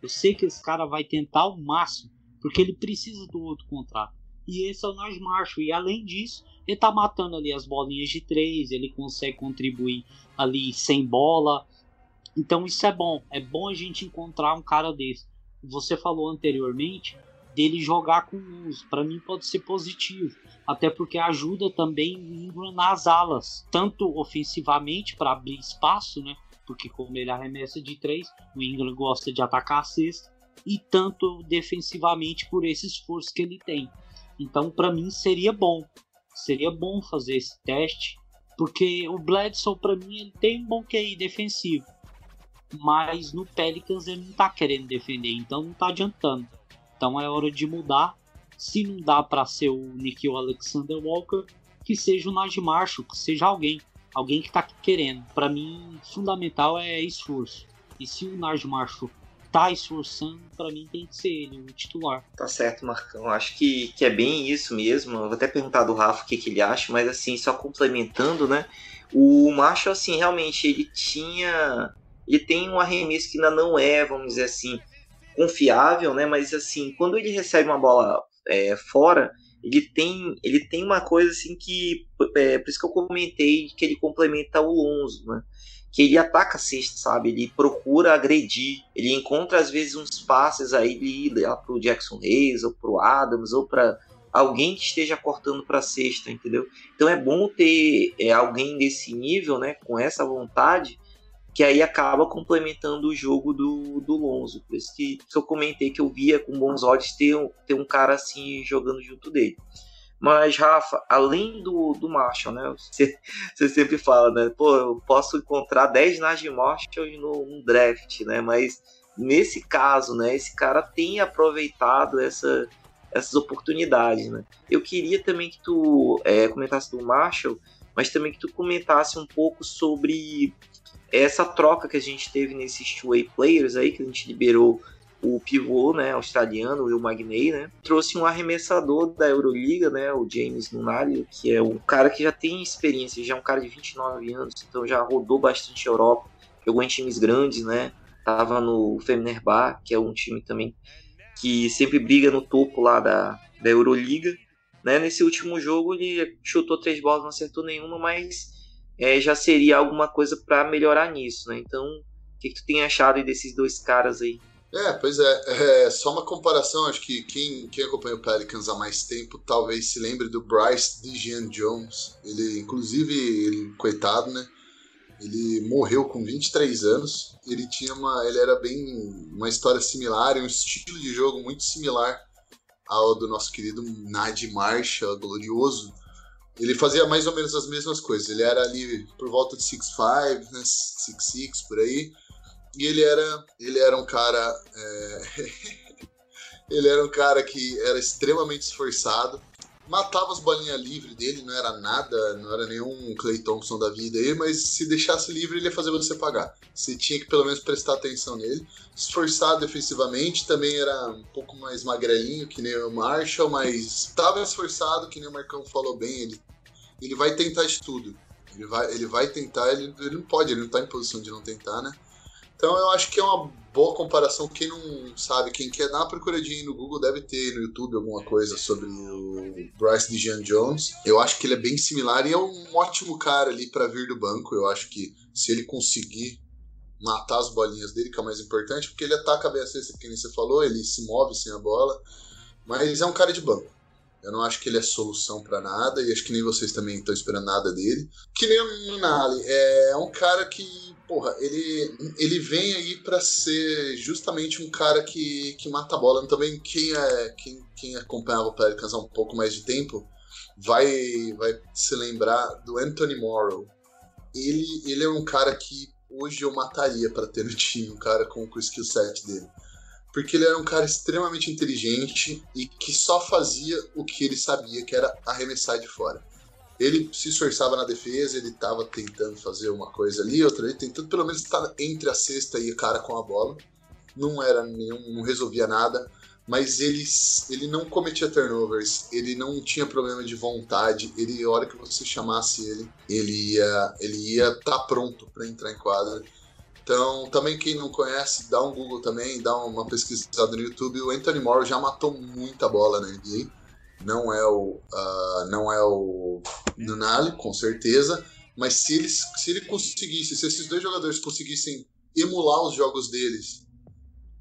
Eu sei que esse cara vai tentar o máximo, porque ele precisa do outro contrato. E esse é o Naj Marshall. E além disso, ele tá matando ali as bolinhas de três, ele consegue contribuir ali sem bola. Então isso é bom. É bom a gente encontrar um cara desse. Você falou anteriormente dele jogar com uso. Para mim pode ser positivo, até porque ajuda também o Ingram nas alas, tanto ofensivamente para abrir espaço, né? Porque como ele arremessa de três, o Ingram gosta de atacar a cesta, e tanto defensivamente por esse esforço que ele tem. Então, para mim seria bom seria bom fazer esse teste, porque o Bledsoe, para mim, ele tem um bom QI defensivo, mas no Pelicans ele não tá querendo defender, então não tá adiantando. Então é hora de mudar. Se não dá para ser o Nikhil Alexander Walker, que seja o Najee Marshall, que seja alguém, alguém que tá querendo. Para mim, fundamental é esforço. E se o Najee Marshall tá esforçando, para mim tem que ser ele, o titular. Tá certo, Marcão. Acho que, que é bem isso mesmo. Eu vou até perguntar do Rafa o que, que ele acha, mas assim, só complementando, né? O Macho, assim, realmente, ele tinha. Ele tem um arremesso que ainda não é, vamos dizer assim, confiável, né? Mas assim, quando ele recebe uma bola é, fora, ele tem, ele tem uma coisa assim que. É, por isso que eu comentei que ele complementa o Lonzo, né? Que ele ataca a cesta, sabe? Ele procura agredir, ele encontra às vezes uns passes aí lá pro Jackson Reis ou pro Adams ou para alguém que esteja cortando para cesta, entendeu? Então é bom ter é, alguém desse nível, né, com essa vontade, que aí acaba complementando o jogo do, do Lonzo. Por isso que, que eu comentei que eu via com bons olhos ter, ter um cara assim jogando junto dele. Mas, Rafa, além do, do Marshall, né? Você, você sempre fala, né? Pô, eu posso encontrar 10 Najee Marshall no, no draft, né? Mas nesse caso, né, esse cara tem aproveitado essa, essas oportunidades, né? Eu queria também que tu é, comentasse do Marshall, mas também que tu comentasse um pouco sobre essa troca que a gente teve nesses two-way players aí, que a gente liberou o pivô, né, australiano, o Will Magnay, né, trouxe um arremessador da Euroliga, né, o James Nunali, que é um cara que já tem experiência, já é um cara de 29 anos, então já rodou bastante a Europa, jogou em times grandes, né, tava no Fenerbahçe, que é um time também que sempre briga no topo lá da, da Euroliga, né, nesse último jogo ele chutou três bolas, não acertou nenhuma, mas é, já seria alguma coisa para melhorar nisso, né, então o que, que tu tem achado desses dois caras aí? É, pois é. é. Só uma comparação, acho que quem, quem acompanha o Pelicans há mais tempo talvez se lembre do Bryce DeJean Jones. Ele, inclusive, ele, coitado, né? Ele morreu com 23 anos. Ele tinha uma. Ele era bem. uma história similar, um estilo de jogo muito similar ao do nosso querido Nadir Marshall, glorioso. Ele fazia mais ou menos as mesmas coisas. Ele era ali por volta de 6'5, né? 6'6 por aí e ele era, ele era um cara. É... ele era um cara que era extremamente esforçado. Matava as bolinhas livres dele, não era nada, não era nenhum Clay Thompson da vida aí, mas se deixasse livre ele ia fazer você pagar. Você tinha que pelo menos prestar atenção nele. Esforçado defensivamente, também era um pouco mais magrelinho que nem o Marshall, mas estava esforçado, que nem o Marcão falou bem, ele, ele vai tentar de tudo. Ele vai, ele vai tentar, ele, ele não pode, ele não está em posição de não tentar, né? Então eu acho que é uma boa comparação. Quem não sabe, quem quer dar uma procuradinha no Google deve ter no YouTube alguma coisa sobre o Bryce DeJean Jones. Eu acho que ele é bem similar e é um ótimo cara ali para vir do banco. Eu acho que se ele conseguir matar as bolinhas dele, que é o mais importante, porque ele ataca bem a cesta, que nem você falou, ele se move sem a bola, mas é um cara de banco. Eu não acho que ele é solução para nada, e acho que nem vocês também estão esperando nada dele. Que nem o Nunali, é um cara que porra, ele, ele vem aí para ser justamente um cara que, que mata a bola. Também quem, é, quem, quem acompanhava o Pelicans há um pouco mais de tempo vai, vai se lembrar do Anthony Morrow. Ele, ele é um cara que hoje eu mataria para ter no time, um cara com, com o skill set dele. Porque ele era um cara extremamente inteligente e que só fazia o que ele sabia, que era arremessar de fora. Ele se esforçava na defesa, ele estava tentando fazer uma coisa ali, outra ali, tentando pelo menos estar entre a cesta e o cara com a bola. Não era nenhum, não resolvia nada, mas ele, ele não cometia turnovers, ele não tinha problema de vontade, ele, a hora que você chamasse ele, ele ia ele ia estar tá pronto para entrar em quadra. Então, também quem não conhece, dá um Google também, dá uma pesquisada no YouTube. O Anthony Moore já matou muita bola na NBA não é o uh, não é o Nunali, com certeza, mas se ele, se ele conseguisse, se esses dois jogadores conseguissem emular os jogos deles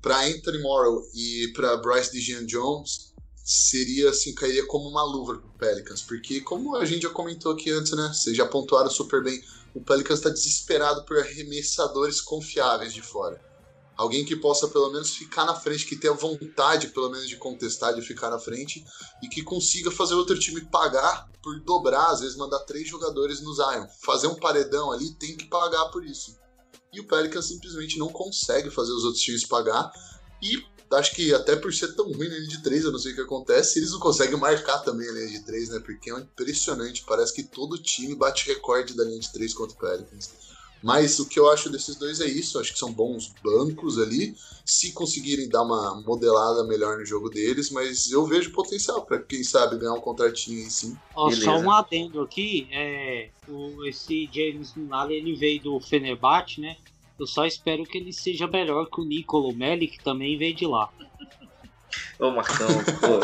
para Anthony Morrow e para Bryce DeJean Jones, seria assim, cairia como uma luva pro Pelicans, porque como a gente já comentou aqui antes, né, vocês já pontuaram super bem, o Pelicans está desesperado por arremessadores confiáveis de fora Alguém que possa pelo menos ficar na frente, que tenha vontade pelo menos de contestar, de ficar na frente e que consiga fazer outro time pagar por dobrar, às vezes mandar três jogadores no Zion. Fazer um paredão ali tem que pagar por isso. E o Pelicans simplesmente não consegue fazer os outros times pagar. E acho que até por ser tão ruim na linha de três, eu não sei o que acontece, eles não conseguem marcar também a linha de três, né? Porque é impressionante. Parece que todo time bate recorde da linha de três contra o Pelicans. Mas o que eu acho desses dois é isso. Acho que são bons bancos ali. Se conseguirem dar uma modelada melhor no jogo deles, mas eu vejo potencial para quem sabe ganhar um contratinho aí sim. Ó, só um adendo aqui, é, o, esse James Nunali, ele veio do Fenerbahçe, né? Eu só espero que ele seja melhor que o Nicolo Melli, que também veio de lá. Ô Marcão, pô.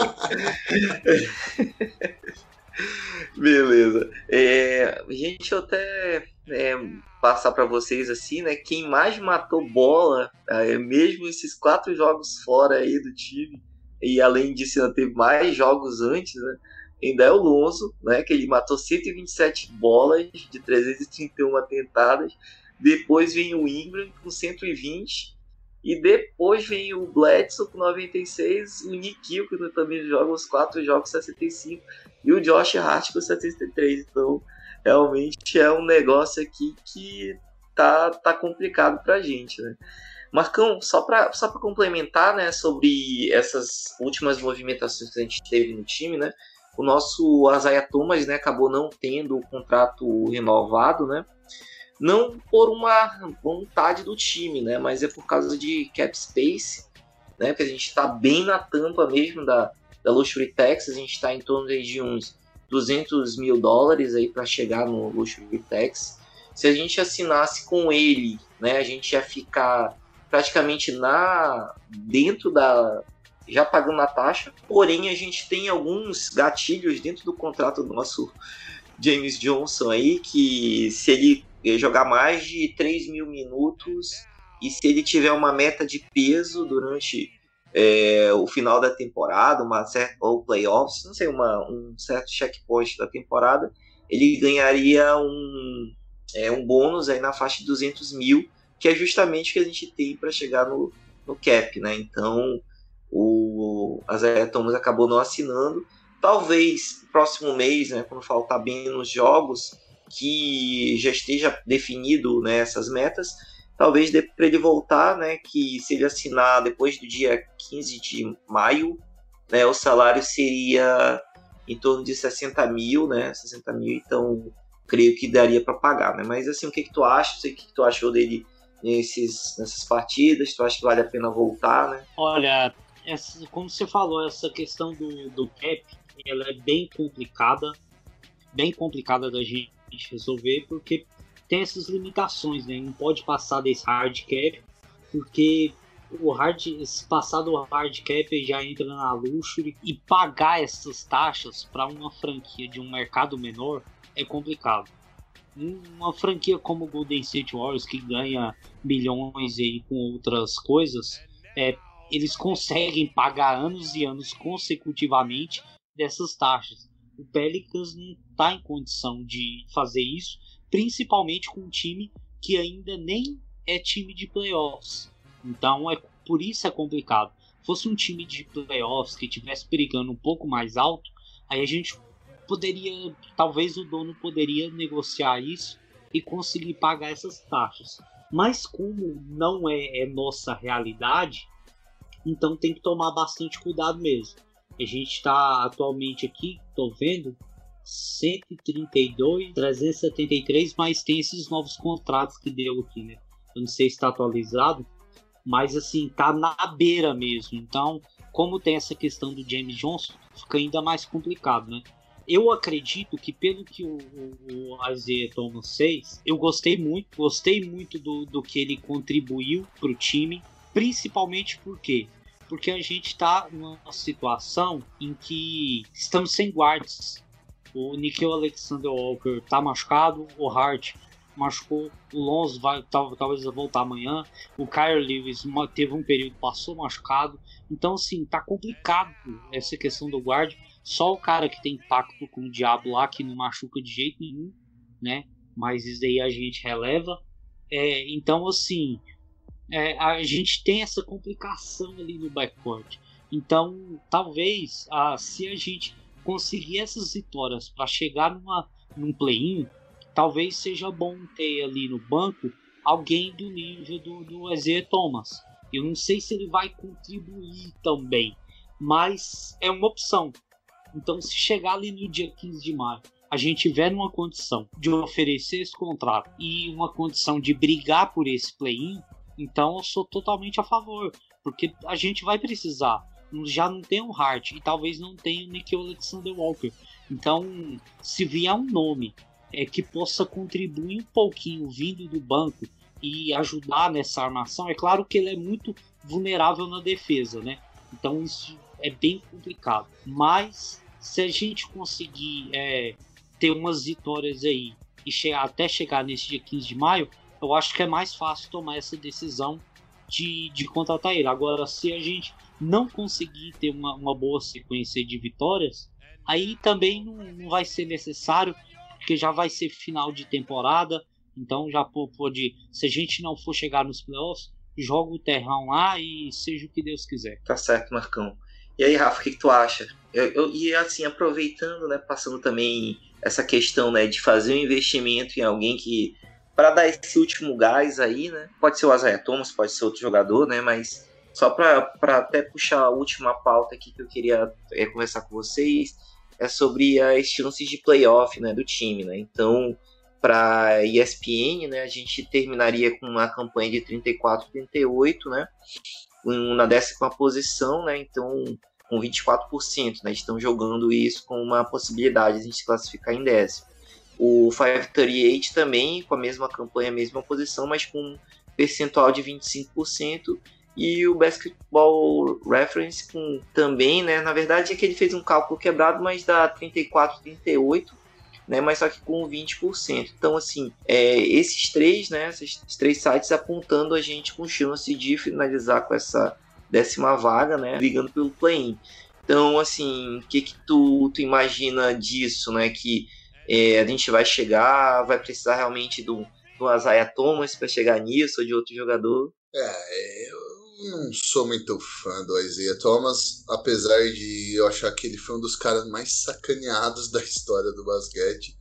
Beleza. É, gente, eu até é, passar para vocês assim, né? Quem mais matou bola, é, mesmo esses quatro jogos fora aí do time, e além disso ainda teve mais jogos antes, né? Ainda é o Lonzo, né? Que ele matou 127 bolas de 331 tentadas. Depois vem o Ingram com 120. E depois vem o Bledsoe com 96, o Nikhil, que também joga os quatro jogos 65, e o Josh Hart com 73. Então, realmente é um negócio aqui que tá, tá complicado pra gente, né? Marcão, só para só complementar né, sobre essas últimas movimentações que a gente teve no time, né? O nosso Isaiah Thomas né, acabou não tendo o contrato renovado, né? Não por uma vontade do time, né? Mas é por causa de cap space, né? Que a gente está bem na tampa mesmo da, da Luxury Tax, a gente está em torno de uns 200 mil dólares aí para chegar no Luxury Tax. Se a gente assinasse com ele, né, a gente ia ficar praticamente na dentro da já pagando a taxa. Porém, a gente tem alguns gatilhos dentro do contrato do nosso James Johnson aí que se ele jogar mais de 3 mil minutos e se ele tiver uma meta de peso durante é, o final da temporada, uma certa, ou playoffs, não sei, uma, um certo checkpoint da temporada, ele ganharia um, é, um bônus aí na faixa de 200 mil, que é justamente o que a gente tem para chegar no, no cap, né? Então, o Isaiah Thomas acabou não assinando. Talvez próximo mês, né, quando faltar bem nos jogos, que já esteja definido né, essas metas, talvez para ele voltar, né, que se ele assinar depois do dia 15 de maio, né, o salário seria em torno de 60 mil, né, 60 mil, então creio que daria para pagar, né, mas assim, o que, que tu acha, o que, que tu achou dele nesses, nessas partidas, tu acha que vale a pena voltar, né? Olha, essa, como você falou, essa questão do, do cap, ela é bem complicada, bem complicada da gente resolver, porque tem essas limitações, né? Não pode passar desse hard cap, porque o hard, se passar do hard cap já entra na luxury e pagar essas taxas para uma franquia de um mercado menor é complicado. Uma franquia como o Golden State Warriors que ganha milhões aí com outras coisas, é, eles conseguem pagar anos e anos consecutivamente dessas taxas. O Pelicans não está em condição de fazer isso principalmente com um time que ainda nem é time de playoffs. Então é por isso é complicado. Fosse um time de playoffs que tivesse brigando um pouco mais alto, aí a gente poderia, talvez o dono poderia negociar isso e conseguir pagar essas taxas. Mas como não é, é nossa realidade, então tem que tomar bastante cuidado mesmo. A gente está atualmente aqui, estou vendo, 132, 373, mas tem esses novos contratos que deu aqui, né? Eu não sei se está atualizado, mas assim, tá na beira mesmo. Então, como tem essa questão do James Johnson, fica ainda mais complicado, né? Eu acredito que pelo que o, o, o Isaiah Thomas fez, eu gostei muito, gostei muito do, do que ele contribuiu para o time, principalmente porque porque a gente está numa situação em que estamos sem guardas. O Nikhil Alexander Walker tá machucado, o Hart machucou, o Lonzo vai talvez voltar amanhã, o Kyrie Lewis teve um período passou machucado, então assim tá complicado essa questão do guard. Só o cara que tem pacto com o diabo lá que não machuca de jeito nenhum, né? Mas isso aí a gente releva. É, então assim é, a gente tem essa complicação ali no backcourt. Então talvez ah, se a gente conseguir essas vitórias para chegar numa, num play-in, talvez seja bom ter ali no banco alguém do nível do, do Isaiah Thomas. Eu não sei se ele vai contribuir também, mas é uma opção. Então, se chegar ali no dia 15 de maio, a gente tiver numa condição de oferecer esse contrato e uma condição de brigar por esse play-in, então eu sou totalmente a favor, porque a gente vai precisar já não tem o Hart e talvez não tenha o Nikhil Alexander Walker. Então, se vier um nome é, que possa contribuir um pouquinho vindo do banco e ajudar nessa armação, é claro que ele é muito vulnerável na defesa, né? Então isso é bem complicado. Mas se a gente conseguir é, ter umas vitórias aí e chegar, até chegar nesse dia 15 de maio, eu acho que é mais fácil tomar essa decisão de, de contratar ele. Agora, se a gente não conseguir ter uma, uma boa sequência de vitórias, aí também não, não vai ser necessário, porque já vai ser final de temporada. Então já pode, se a gente não for chegar nos playoffs, joga o terrão lá e seja o que Deus quiser. Tá certo, Marcão. E aí, Rafa, o que, que tu acha? Eu, eu, e assim, aproveitando, né, passando também essa questão né, de fazer um investimento em alguém que para dar esse último gás aí, né? Pode ser o Isaiah Thomas, pode ser outro jogador, né? Mas só para até puxar a última pauta aqui que eu queria é, conversar com vocês, é sobre as chances de playoff né, do time, né? Então, para ESPN, né, a gente terminaria com uma campanha de 34-38, né? Na décima posição, né? Então, com 24%, né? Estão jogando isso com uma possibilidade de a gente se classificar em décimo. O 538 também com a mesma campanha, a mesma posição, mas com um percentual de 25%. E o Basketball Reference com também, né? Na verdade é que ele fez um cálculo quebrado, mas dá 34, 38, né? Mas só que com 20%. Então, assim, é, esses três, né? Esses três sites apontando a gente com chance de finalizar com essa décima vaga, né? Brigando pelo play-in. Então, assim, o que que tu, tu imagina disso, né? Que é, a gente vai chegar, vai precisar realmente do, do Isaiah Thomas para chegar nisso, ou de outro jogador? É, eu não sou muito fã do Isaiah Thomas, apesar de eu achar que ele foi um dos caras mais sacaneados da história do basquete.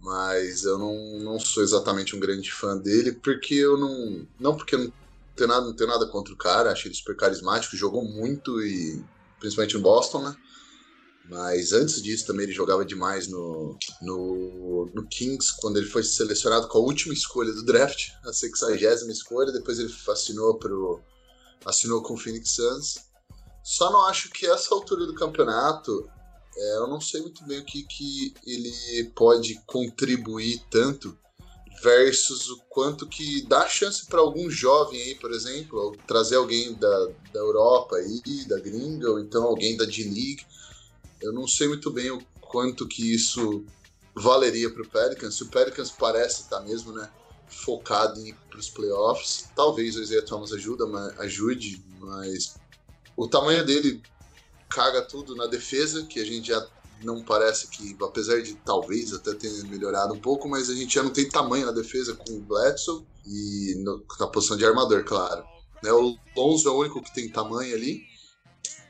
Mas eu não, não sou exatamente um grande fã dele, porque eu não. Não porque eu não tenho nada, não tenho nada contra o cara, achei ele super carismático, jogou muito e. Principalmente no Boston, né? Mas antes disso também ele jogava demais no, no, no, Kings, quando ele foi selecionado com a última escolha do draft, a 60 escolha, depois ele assinou, pro, assinou com o Phoenix Suns. Só não acho que essa altura do campeonato, é, eu não sei muito bem o que, que ele pode contribuir tanto versus o quanto que dá chance para algum jovem aí, por exemplo, trazer alguém da, da Europa aí, da gringa, ou então alguém da D-League eu não sei muito bem o quanto que isso valeria para o Pelicans. Se o Pelicans parece estar tá mesmo, né, focado em ir para os playoffs, talvez o Isaiah Thomas ajuda, mas, ajude, mas o tamanho dele caga tudo na defesa, que a gente já não parece que, apesar de talvez até ter melhorado um pouco, mas a gente já não tem tamanho na defesa com o Bledsoe e no, na posição de armador, claro. Né, o Lonzo é o único que tem tamanho ali.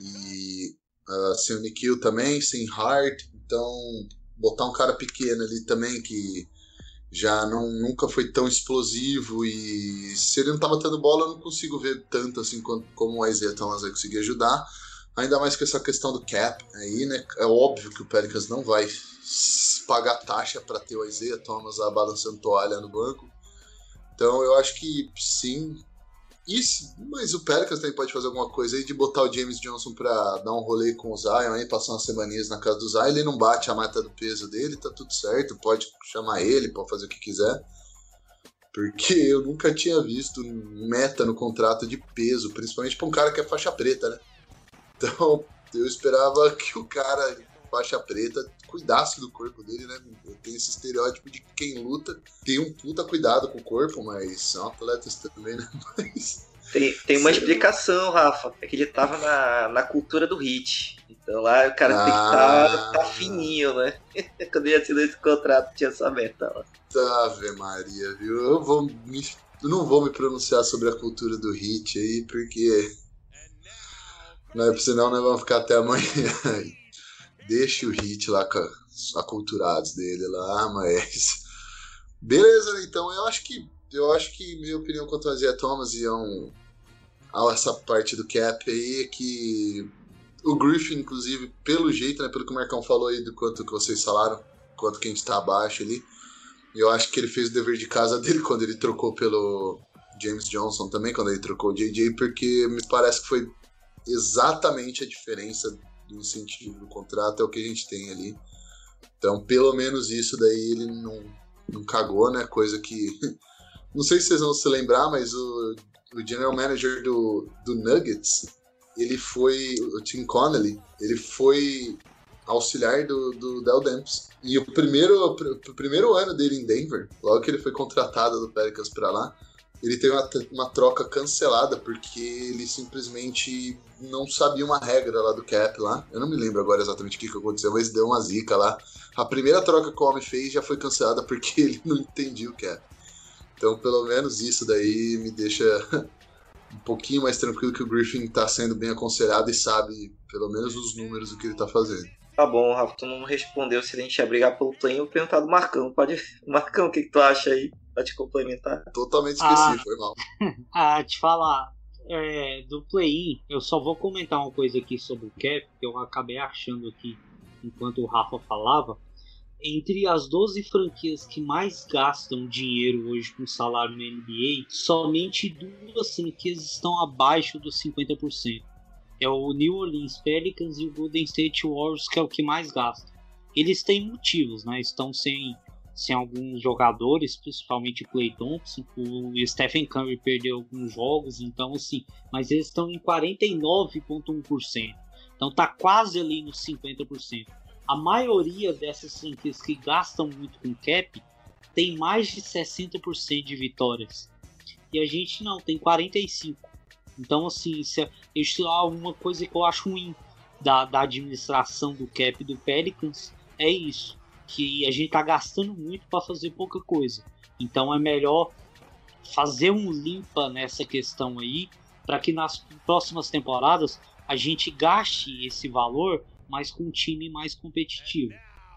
E uh, sem o Nikhil também, sem Hart, então botar um cara pequeno ali também que já não nunca foi tão explosivo e se ele não tá batendo bola eu não consigo ver tanto assim quanto, como o Isaiah Thomas vai conseguir ajudar ainda mais com essa questão do cap aí né? É óbvio que o Pelicans não vai pagar taxa para ter o Isaiah Thomas balançando toalha no banco. Então eu acho que sim isso, mas o Pelicans também pode fazer alguma coisa aí de botar o James Johnson pra dar um rolê com o Zion aí, passar umas semaninhas na casa do Zion. Ele não bate a mata do peso dele, tá tudo certo. Pode chamar ele, pode fazer o que quiser. Porque eu nunca tinha visto meta no contrato de peso, principalmente pra um cara que é faixa preta, né? Então eu esperava que o cara faixa preta cuidasse do corpo dele, né? Eu tenho esse estereótipo de que quem luta tem um puta cuidado com o corpo, mas são atletas também, né? Mas. Tem, tem uma explicação, Rafa. É que ele tava na, na cultura do hit. Então lá o cara ah, tem que estar tá, tá fininho, né? Quando ia assinar esse contrato, tinha essa meta lá. Ave Maria, viu? Eu, vou me, eu não vou me pronunciar sobre a cultura do hit aí, porque. Não é, senão nós vamos ficar até amanhã. Deixa o hit lá com aculturados dele lá, mas. Beleza, né? Então eu acho que. Eu acho que minha opinião quanto a Thomas e um, essa parte do cap aí é que o Griffin, inclusive, pelo jeito, né, pelo que o Marcão falou aí do quanto que vocês falaram, quanto que a gente tá abaixo ali, eu acho que ele fez o dever de casa dele quando ele trocou pelo James Johnson também, quando ele trocou o JJ, porque me parece que foi exatamente a diferença do incentivo do contrato é o que a gente tem ali. Então, pelo menos isso daí ele não, não cagou, né? Coisa que. Não sei se vocês vão se lembrar, mas o, o general manager do, do Nuggets, ele foi. O Tim Connelly, ele foi auxiliar do, do Del Demps. E o primeiro, o primeiro ano dele em Denver, logo que ele foi contratado do Pelicans para lá, ele teve uma, uma troca cancelada porque ele simplesmente não sabia uma regra lá do cap lá. Eu não me lembro agora exatamente o que, que aconteceu, mas deu uma zica lá. A primeira troca que o homem fez já foi cancelada porque ele não entendia o cap. Então, pelo menos isso daí me deixa um pouquinho mais tranquilo que o Griffin está sendo bem aconselhado e sabe, pelo menos, os números do que ele está fazendo. Tá bom, Rafa, tu não respondeu se a gente ia brigar pelo play, eu perguntar do Marcão. Pode. Marcão, o que, que tu acha aí? Pra te complementar. Totalmente esqueci, ah, foi mal. ah, te falar, é, do play-in, eu só vou comentar uma coisa aqui sobre o cap, que eu acabei achando aqui enquanto o Rafa falava. Entre as 12 franquias que mais gastam dinheiro hoje com salário na NBA, somente duas franquias estão abaixo dos 50%. É o New Orleans Pelicans e o Golden State Warriors, que é o que mais gasta. Eles têm motivos, né? Estão sem sem alguns jogadores, principalmente o Clay Thompson, o Stephen Curry perdeu alguns jogos, então assim, mas eles estão em 49,1%. Então tá quase ali nos 50%. A maioria dessas franquias que gastam muito com cap tem mais de 60% de vitórias. E a gente não, tem 45. Então assim, isso é, isso é uma coisa que eu acho ruim da, da administração do cap do Pelicans, é isso que a gente tá gastando muito para fazer pouca coisa. Então é melhor fazer um limpa nessa questão aí, para que nas próximas temporadas a gente gaste esse valor, mas com um time mais competitivo.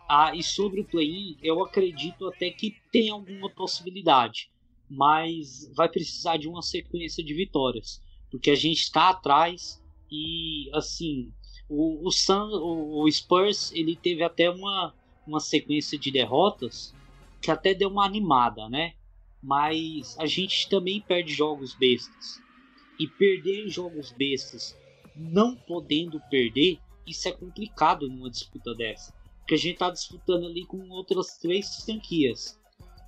Ah, e sobre o play-in, eu acredito até que tem alguma possibilidade, mas vai precisar de uma sequência de vitórias, porque a gente está atrás e assim o, o, Sun, o, o Spurs ele teve até uma uma sequência de derrotas que até deu uma animada, né? Mas a gente também perde jogos bestas. E perder jogos bestas, não podendo perder, isso é complicado numa disputa dessa. Porque a gente tá disputando ali com outras três franquias.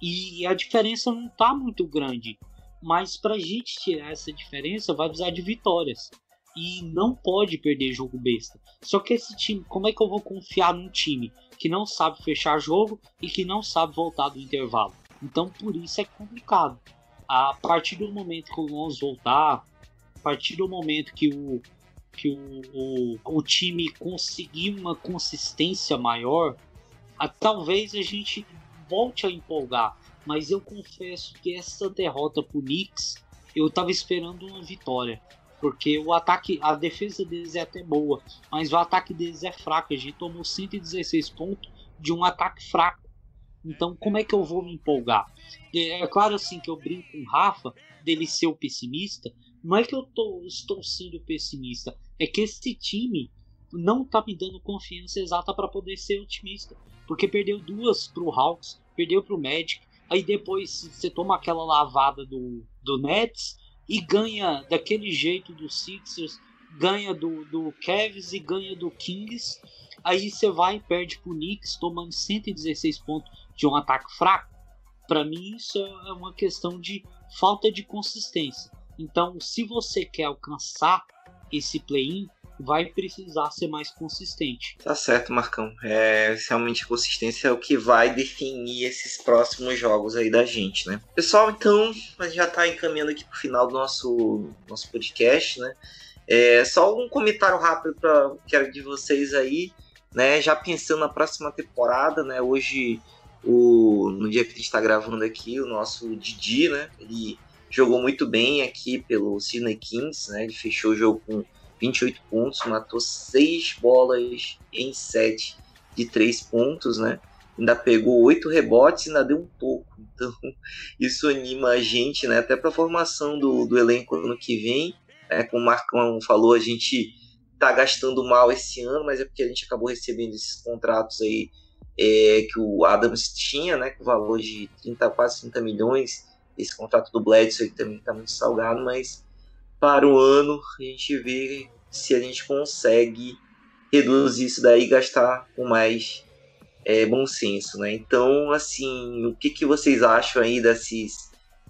E a diferença não tá muito grande. Mas pra gente tirar essa diferença, vai precisar de vitórias. E não pode perder jogo besta. Só que esse time, como é que eu vou confiar num time que não sabe fechar jogo e que não sabe voltar do intervalo. Então por isso é complicado. A partir do momento que o Lonzo voltar, a partir do momento que o, que o, o, o time conseguir uma consistência maior, a, talvez a gente volte a empolgar. Mas eu confesso que essa derrota pro Knicks, eu tava esperando uma vitória. Porque o ataque, a defesa deles é até boa, mas o ataque deles é fraco. A gente tomou 116 pontos de um ataque fraco. Então, como é que eu vou me empolgar? É, é claro assim que eu brinco com o Rafa dele ser o pessimista. Não é que eu tô, estou sendo pessimista, é que esse time não tá me dando confiança exata para poder ser otimista. Porque perdeu duas pro Hawks, perdeu pro Magic, aí depois você toma aquela lavada do, do Nets, e ganha daquele jeito do Sixers, ganha do, do Cavs e ganha do Kings. Aí você vai e perde pro Knicks, tomando 116 pontos de um ataque fraco. Para mim, isso é uma questão de falta de consistência. Então, se você quer alcançar esse play-in, vai precisar ser mais consistente. Tá certo, Marcão. É, realmente a consistência é o que vai definir esses próximos jogos aí da gente, né? Pessoal, então, a gente já tá encaminhando aqui pro final do nosso, nosso podcast, né? É, só um comentário rápido para quero de vocês aí, né? Já pensando na próxima temporada, né? Hoje, o, no dia que a gente está gravando aqui, o nosso Didi, né? Ele jogou muito bem aqui pelo Sydney Kings, né? Ele fechou o jogo com 28 pontos, matou 6 bolas em 7 de 3 pontos, né? Ainda pegou 8 rebotes e ainda deu um pouco. Então, isso anima a gente, né? Até para a formação do, do elenco ano que vem. Né? Como o Marcão falou, a gente tá gastando mal esse ano, mas é porque a gente acabou recebendo esses contratos aí é, que o Adams tinha, né? Com valor de 30, quase 30 milhões. Esse contrato do Bledsoe também está muito salgado, mas para o ano, a gente vê se a gente consegue reduzir isso daí e gastar com mais é, bom senso, né? Então, assim, o que, que vocês acham aí desses,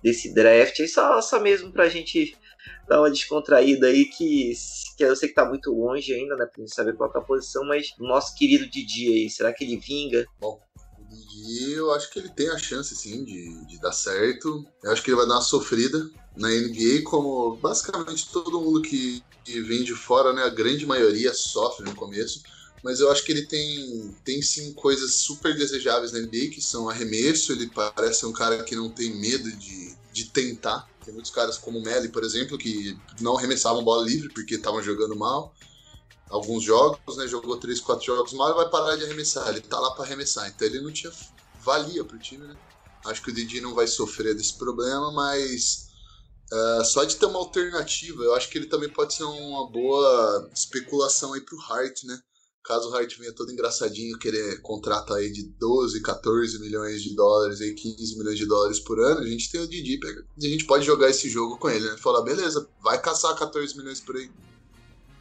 desse draft? É só, só mesmo para a gente dar uma descontraída aí, que, que eu sei que tá muito longe ainda, né? Pra gente saber qual é a posição, mas o nosso querido Didi aí, será que ele vinga? Bom, eu acho que ele tem a chance, sim, de, de dar certo. Eu acho que ele vai dar uma sofrida na NBA, como basicamente todo mundo que, que vem de fora, né, a grande maioria sofre no começo, mas eu acho que ele tem, tem sim coisas super desejáveis na NBA, que são arremesso, ele parece um cara que não tem medo de, de tentar. Tem muitos caras como o Melly, por exemplo, que não arremessavam bola livre porque estavam jogando mal. Alguns jogos, né? Jogou 3, 4 jogos mal e vai parar de arremessar. Ele tá lá para arremessar. Então ele não tinha valia pro time, né? Acho que o Didi não vai sofrer desse problema, mas uh, só de ter uma alternativa, eu acho que ele também pode ser uma boa especulação aí pro Hart, né? Caso o Hart venha todo engraçadinho, querer contrato aí de 12, 14 milhões de dólares, aí 15 milhões de dólares por ano, a gente tem o Didi, a gente pode jogar esse jogo com ele, né? Falar, beleza, vai caçar 14 milhões por aí.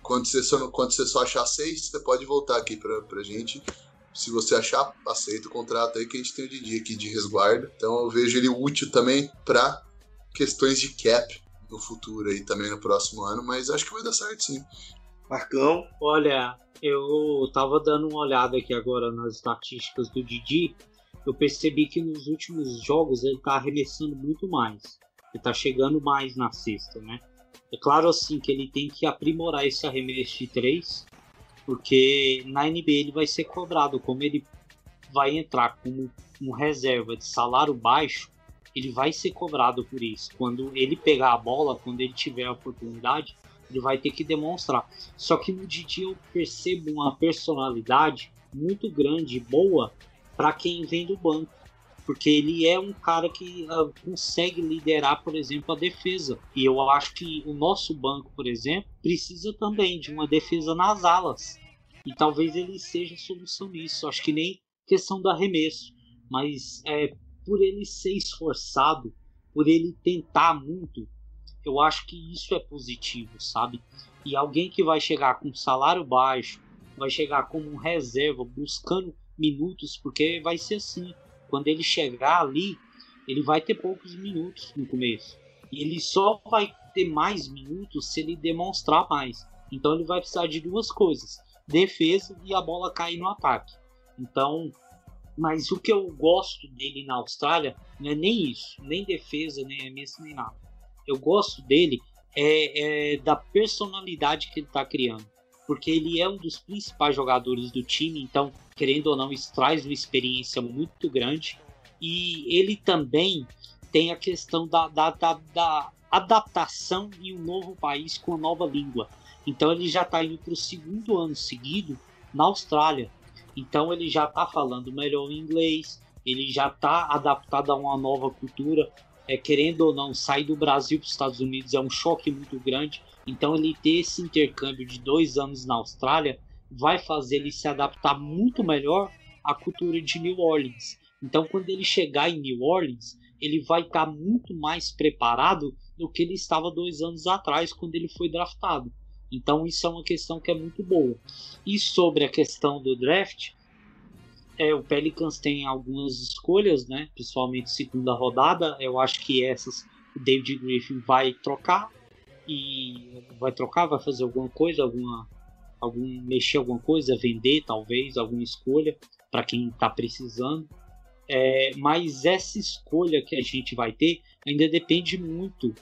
Quando você só, quando você só achar 6, você pode voltar aqui pra, pra gente. Se você achar, aceita o contrato aí que a gente tem o Didi aqui de resguardo. Então eu vejo ele útil também para questões de cap no futuro aí também no próximo ano, mas acho que vai dar certo sim. Marcão? Olha, eu tava dando uma olhada aqui agora nas estatísticas do Didi. Eu percebi que nos últimos jogos ele tá arremessando muito mais. Ele tá chegando mais na cesta, né? É claro assim que ele tem que aprimorar esse arremesso de 3, porque na NBA ele vai ser cobrado, como ele vai entrar como um reserva de salário baixo, ele vai ser cobrado por isso. Quando ele pegar a bola, quando ele tiver a oportunidade, ele vai ter que demonstrar. Só que no Didi eu percebo uma personalidade muito grande boa para quem vem do banco. Porque ele é um cara que uh, consegue liderar, por exemplo, a defesa. E eu acho que o nosso banco, por exemplo, precisa também de uma defesa nas alas. E talvez ele seja solução nisso. Acho que nem questão do arremesso. Mas é, por ele ser esforçado, por ele tentar muito, eu acho que isso é positivo, sabe? E alguém que vai chegar com salário baixo, vai chegar como um reserva, buscando minutos, porque vai ser assim. Quando ele chegar ali, ele vai ter poucos minutos no começo. E ele só vai ter mais minutos se ele demonstrar mais. Então ele vai precisar de duas coisas: defesa e a bola cair no ataque. Então, mas o que eu gosto dele na Austrália não é nem isso, nem defesa, nem arremesso, nem nada eu gosto dele é, é da personalidade que ele está criando. Porque ele é um dos principais jogadores do time, então, querendo ou não, isso traz uma experiência muito grande. E ele também tem a questão da, da, da, da adaptação em um novo país com uma nova língua. Então ele já está indo para o segundo ano seguido na Austrália. Então ele já está falando melhor inglês, ele já está adaptado a uma nova cultura é, querendo ou não, sair do Brasil para os Estados Unidos é um choque muito grande. Então, ele ter esse intercâmbio de dois anos na Austrália vai fazer ele se adaptar muito melhor à cultura de New Orleans. Então, quando ele chegar em New Orleans, ele vai estar tá muito mais preparado do que ele estava dois anos atrás, quando ele foi draftado. Então, isso é uma questão que é muito boa. E sobre a questão do draft, é, o Pelicans tem algumas escolhas, né? Principalmente segunda rodada. Eu acho que essas o David Griffin vai trocar e vai trocar, vai fazer alguma coisa, alguma algum mexer alguma coisa, vender talvez alguma escolha para quem está precisando. É, mas essa escolha que a gente vai ter ainda depende muito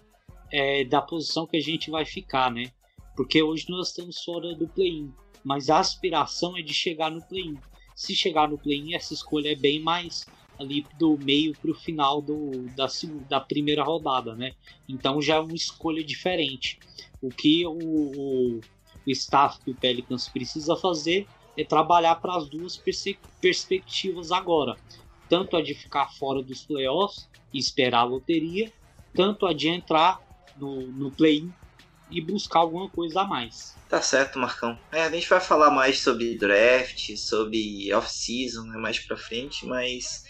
é, da posição que a gente vai ficar, né? Porque hoje nós estamos fora do play-in, mas a aspiração é de chegar no play-in se chegar no play-in, essa escolha é bem mais ali do meio para o final do, da, da primeira rodada, né? Então já é uma escolha diferente. O que o, o, o staff do Pelicans precisa fazer é trabalhar para as duas perspectivas agora. Tanto a de ficar fora dos playoffs e esperar a loteria, tanto a de entrar no, no play-in e buscar alguma coisa a mais. Tá certo, Marcão. É, a gente vai falar mais sobre draft, sobre off-season né, mais pra frente, mas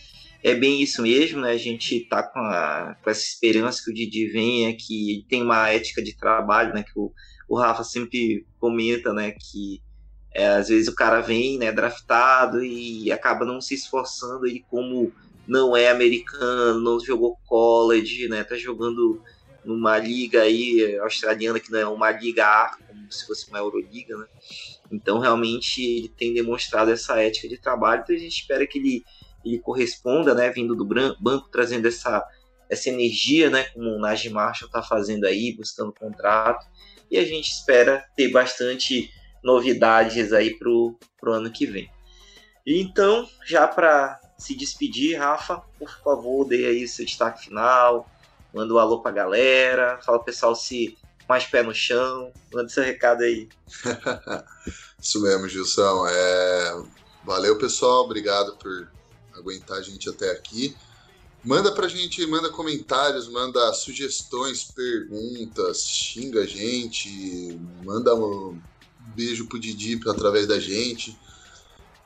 é bem isso mesmo, né? A gente tá com, a, com essa esperança que o Didi venha, que tem uma ética de trabalho, né? Que o, o Rafa sempre comenta, né? Que é, às vezes o cara vem, né, draftado e acaba não se esforçando, ele como não é americano, não jogou college, né? Tá jogando numa liga aí australiana que não é uma liga A, como se fosse uma Euroliga, né? Então realmente ele tem demonstrado essa ética de trabalho, então a gente espera que ele, ele corresponda, né, vindo do banco, trazendo essa, essa energia, né, como o Najee Marshall está fazendo aí, buscando contrato, e a gente espera ter bastante novidades aí pro, pro ano que vem. Então, já para se despedir, Rafa, por favor, dê aí seu destaque final, Manda um alô pra galera, fala pessoal se mais pé no chão, manda seu recado aí. Isso mesmo, Gilson. É... Valeu, pessoal. Obrigado por aguentar a gente até aqui. Manda pra gente, manda comentários, manda sugestões, perguntas, xinga a gente, manda um beijo pro Didi através da gente.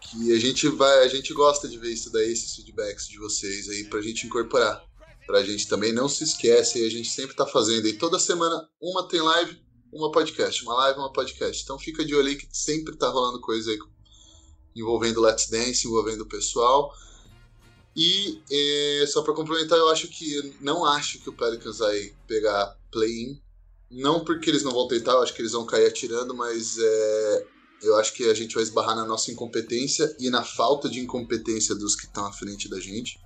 Que a gente vai, a gente gosta de ver isso daí, esses feedbacks de vocês aí, pra gente incorporar. Pra gente também não se esquece, a gente sempre tá fazendo aí. Toda semana uma tem live, uma podcast. Uma live, uma podcast. Então fica de olho aí que sempre tá rolando coisa aí envolvendo Let's Dance, envolvendo o pessoal. E é, só para complementar, eu acho que não acho que o Pelicans vai pegar play-in. Não porque eles não vão tentar, eu acho que eles vão cair atirando, mas é, eu acho que a gente vai esbarrar na nossa incompetência e na falta de incompetência dos que estão à frente da gente.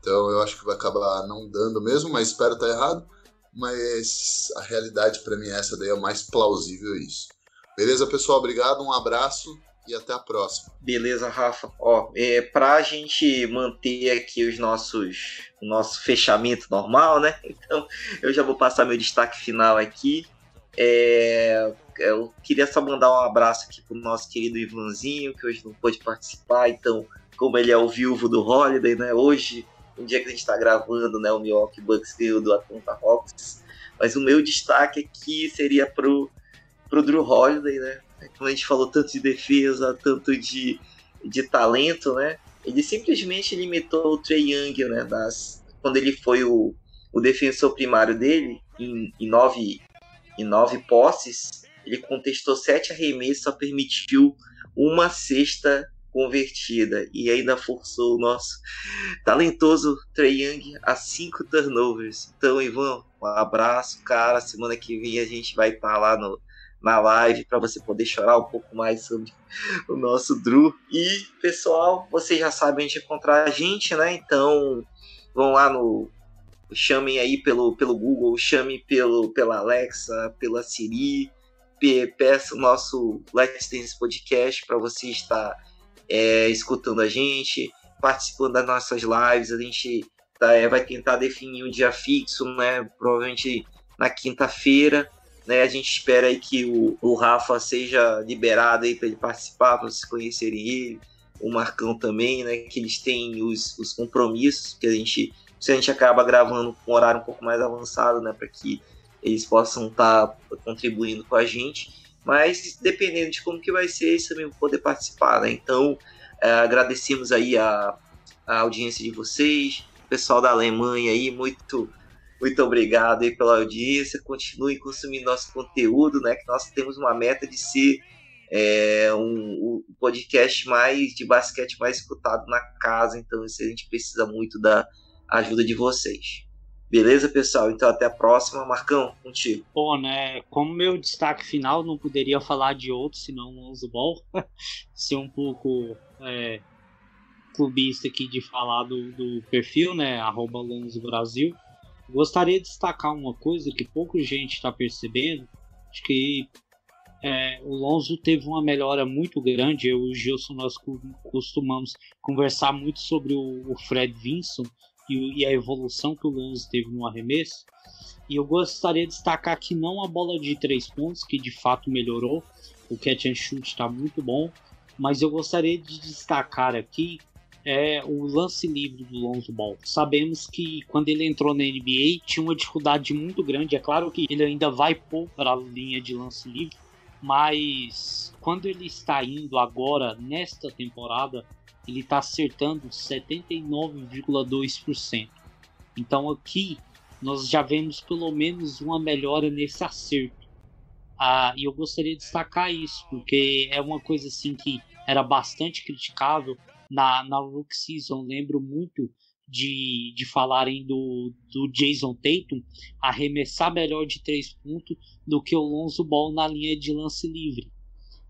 Então eu acho que vai acabar não dando mesmo, mas espero estar errado. Mas a realidade para mim é essa daí é o mais plausível isso. Beleza, pessoal? Obrigado, um abraço e até a próxima. Beleza, Rafa. Ó, é, pra gente manter aqui os nossos, o nosso fechamento normal, né? Então, eu já vou passar meu destaque final aqui. É, eu queria só mandar um abraço aqui pro nosso querido Ivanzinho, que hoje não pôde participar, então, como ele é o viúvo do Holiday, né? Hoje, um dia que a gente está gravando, né? O Milwaukee Bucks ganhou do Atlanta Hawks. Mas o meu destaque aqui seria pro, pro Drew Holiday, né? como a gente falou tanto de defesa, tanto de, de talento, né? Ele simplesmente limitou o Trey Young, né? Das, quando ele foi o, o defensor primário dele, em, em, nove, em nove posses, ele contestou sete arremessos, só permitiu uma cesta convertida e ainda forçou o nosso talentoso Trey Young a cinco turnovers. Então, Ivan, um abraço, cara. Semana que vem a gente vai estar tá lá no, na live para você poder chorar um pouco mais sobre o nosso Drew. E, pessoal, vocês já sabem onde encontrar a gente, né? Então, vão lá no. Chamem aí pelo, pelo Google, chamem pelo, pela Alexa, pela Siri, peça o nosso Let's Dance Podcast para você estar é, escutando a gente, participando das nossas lives. A gente tá, é, vai tentar definir um dia fixo, né? Provavelmente na quinta-feira né? A gente espera aí que o, o Rafa seja liberado aí para ele participar, para vocês conhecerem ele, o Marcão também, né? Que eles têm os, os compromissos que a gente se a gente acaba gravando com um horário um pouco mais avançado, né, para que eles possam estar tá contribuindo com a gente. Mas dependendo de como que vai ser, eles também vão poder participar, né? Então, é, agradecemos aí a, a audiência de vocês, pessoal da Alemanha aí, muito muito obrigado aí pela audiência. Continue consumindo nosso conteúdo, né? Que nós temos uma meta de ser é, um, um, podcast mais de basquete mais escutado na casa. Então, isso a gente precisa muito da ajuda de vocês. Beleza, pessoal? Então, até a próxima. Marcão, contigo. Bom, né? Como meu destaque final, não poderia falar de outro senão o Lonzo Ball. Ser um pouco é, clubista aqui de falar do, do perfil, né? Arroba Lonzo Brasil. Gostaria de destacar uma coisa que pouca gente está percebendo, acho que é, o Lonzo teve uma melhora muito grande. Eu e o Gilson nós costumamos conversar muito sobre o, o Fred Vinson e, e, a evolução que o Lonzo teve no arremesso. E eu gostaria de destacar que não a bola de três pontos, que de fato melhorou, o catch and shoot está muito bom, mas eu gostaria de destacar aqui é o lance livre do Lonzo Ball. Sabemos que quando ele entrou na NBA tinha uma dificuldade muito grande. É claro que ele ainda vai pôr para a linha de lance livre, mas quando ele está indo agora nesta temporada, ele está acertando 79,2%. Então aqui nós já vemos pelo menos uma melhora nesse acerto. Ah, e eu gostaria de destacar isso, porque é uma coisa assim que era bastante criticável na, na Rook Season, lembro muito de, de falarem do, do Jason Tatum arremessar melhor de três pontos do que o Lonzo Ball na linha de lance livre.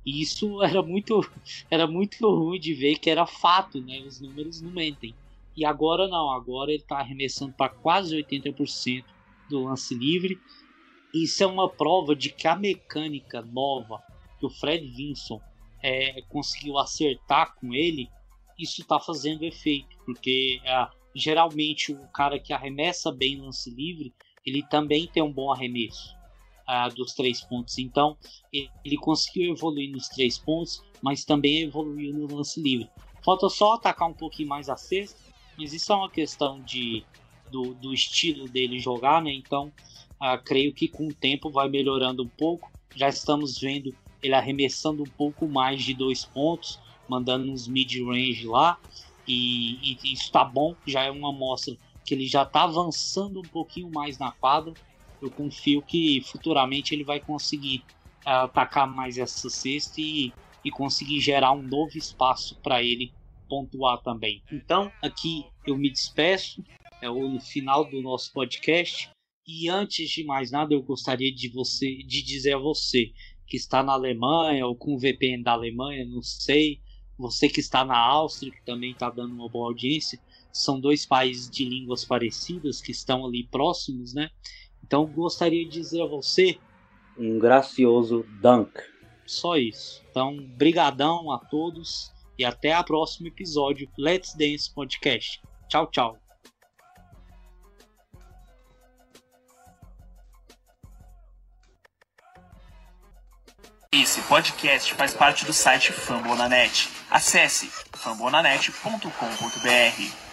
E isso era muito, era muito ruim de ver que era fato, né? Os números não mentem. E agora não, agora ele está arremessando para quase 80% do lance livre. Isso é uma prova de que a mecânica nova que o Fred Vinson é, conseguiu acertar com ele isso está fazendo efeito, porque é, geralmente o cara que arremessa bem lance livre, ele também tem um bom arremesso dos três pontos. Então ele conseguiu evoluir nos três pontos, mas também evoluiu no lance livre. Falta só atacar um pouquinho mais a cesta mas isso é uma questão de do, do estilo dele jogar, né? Então, uh, creio que com o tempo vai melhorando um pouco. Já estamos vendo ele arremessando um pouco mais de dois pontos, mandando uns mid-range lá, e, e isso tá bom, já é uma amostra que ele já tá avançando um pouquinho mais na quadra. Eu confio que futuramente ele vai conseguir uh, atacar mais essa cesta e, e conseguir gerar um novo espaço para ele pontuar também. Então, aqui eu me despeço, é o final do nosso podcast. E antes de mais nada, eu gostaria de você de dizer a você que está na Alemanha ou com o VPN da Alemanha, não sei, você que está na Áustria, que também está dando uma boa audiência, são dois países de línguas parecidas que estão ali próximos, né? Então gostaria de dizer a você um gracioso dunk. Só isso. Então, brigadão a todos e até o próximo episódio Let's Dance Podcast. Tchau, tchau. Esse podcast faz parte do site Fambonanet. Acesse fambonanet.com.br.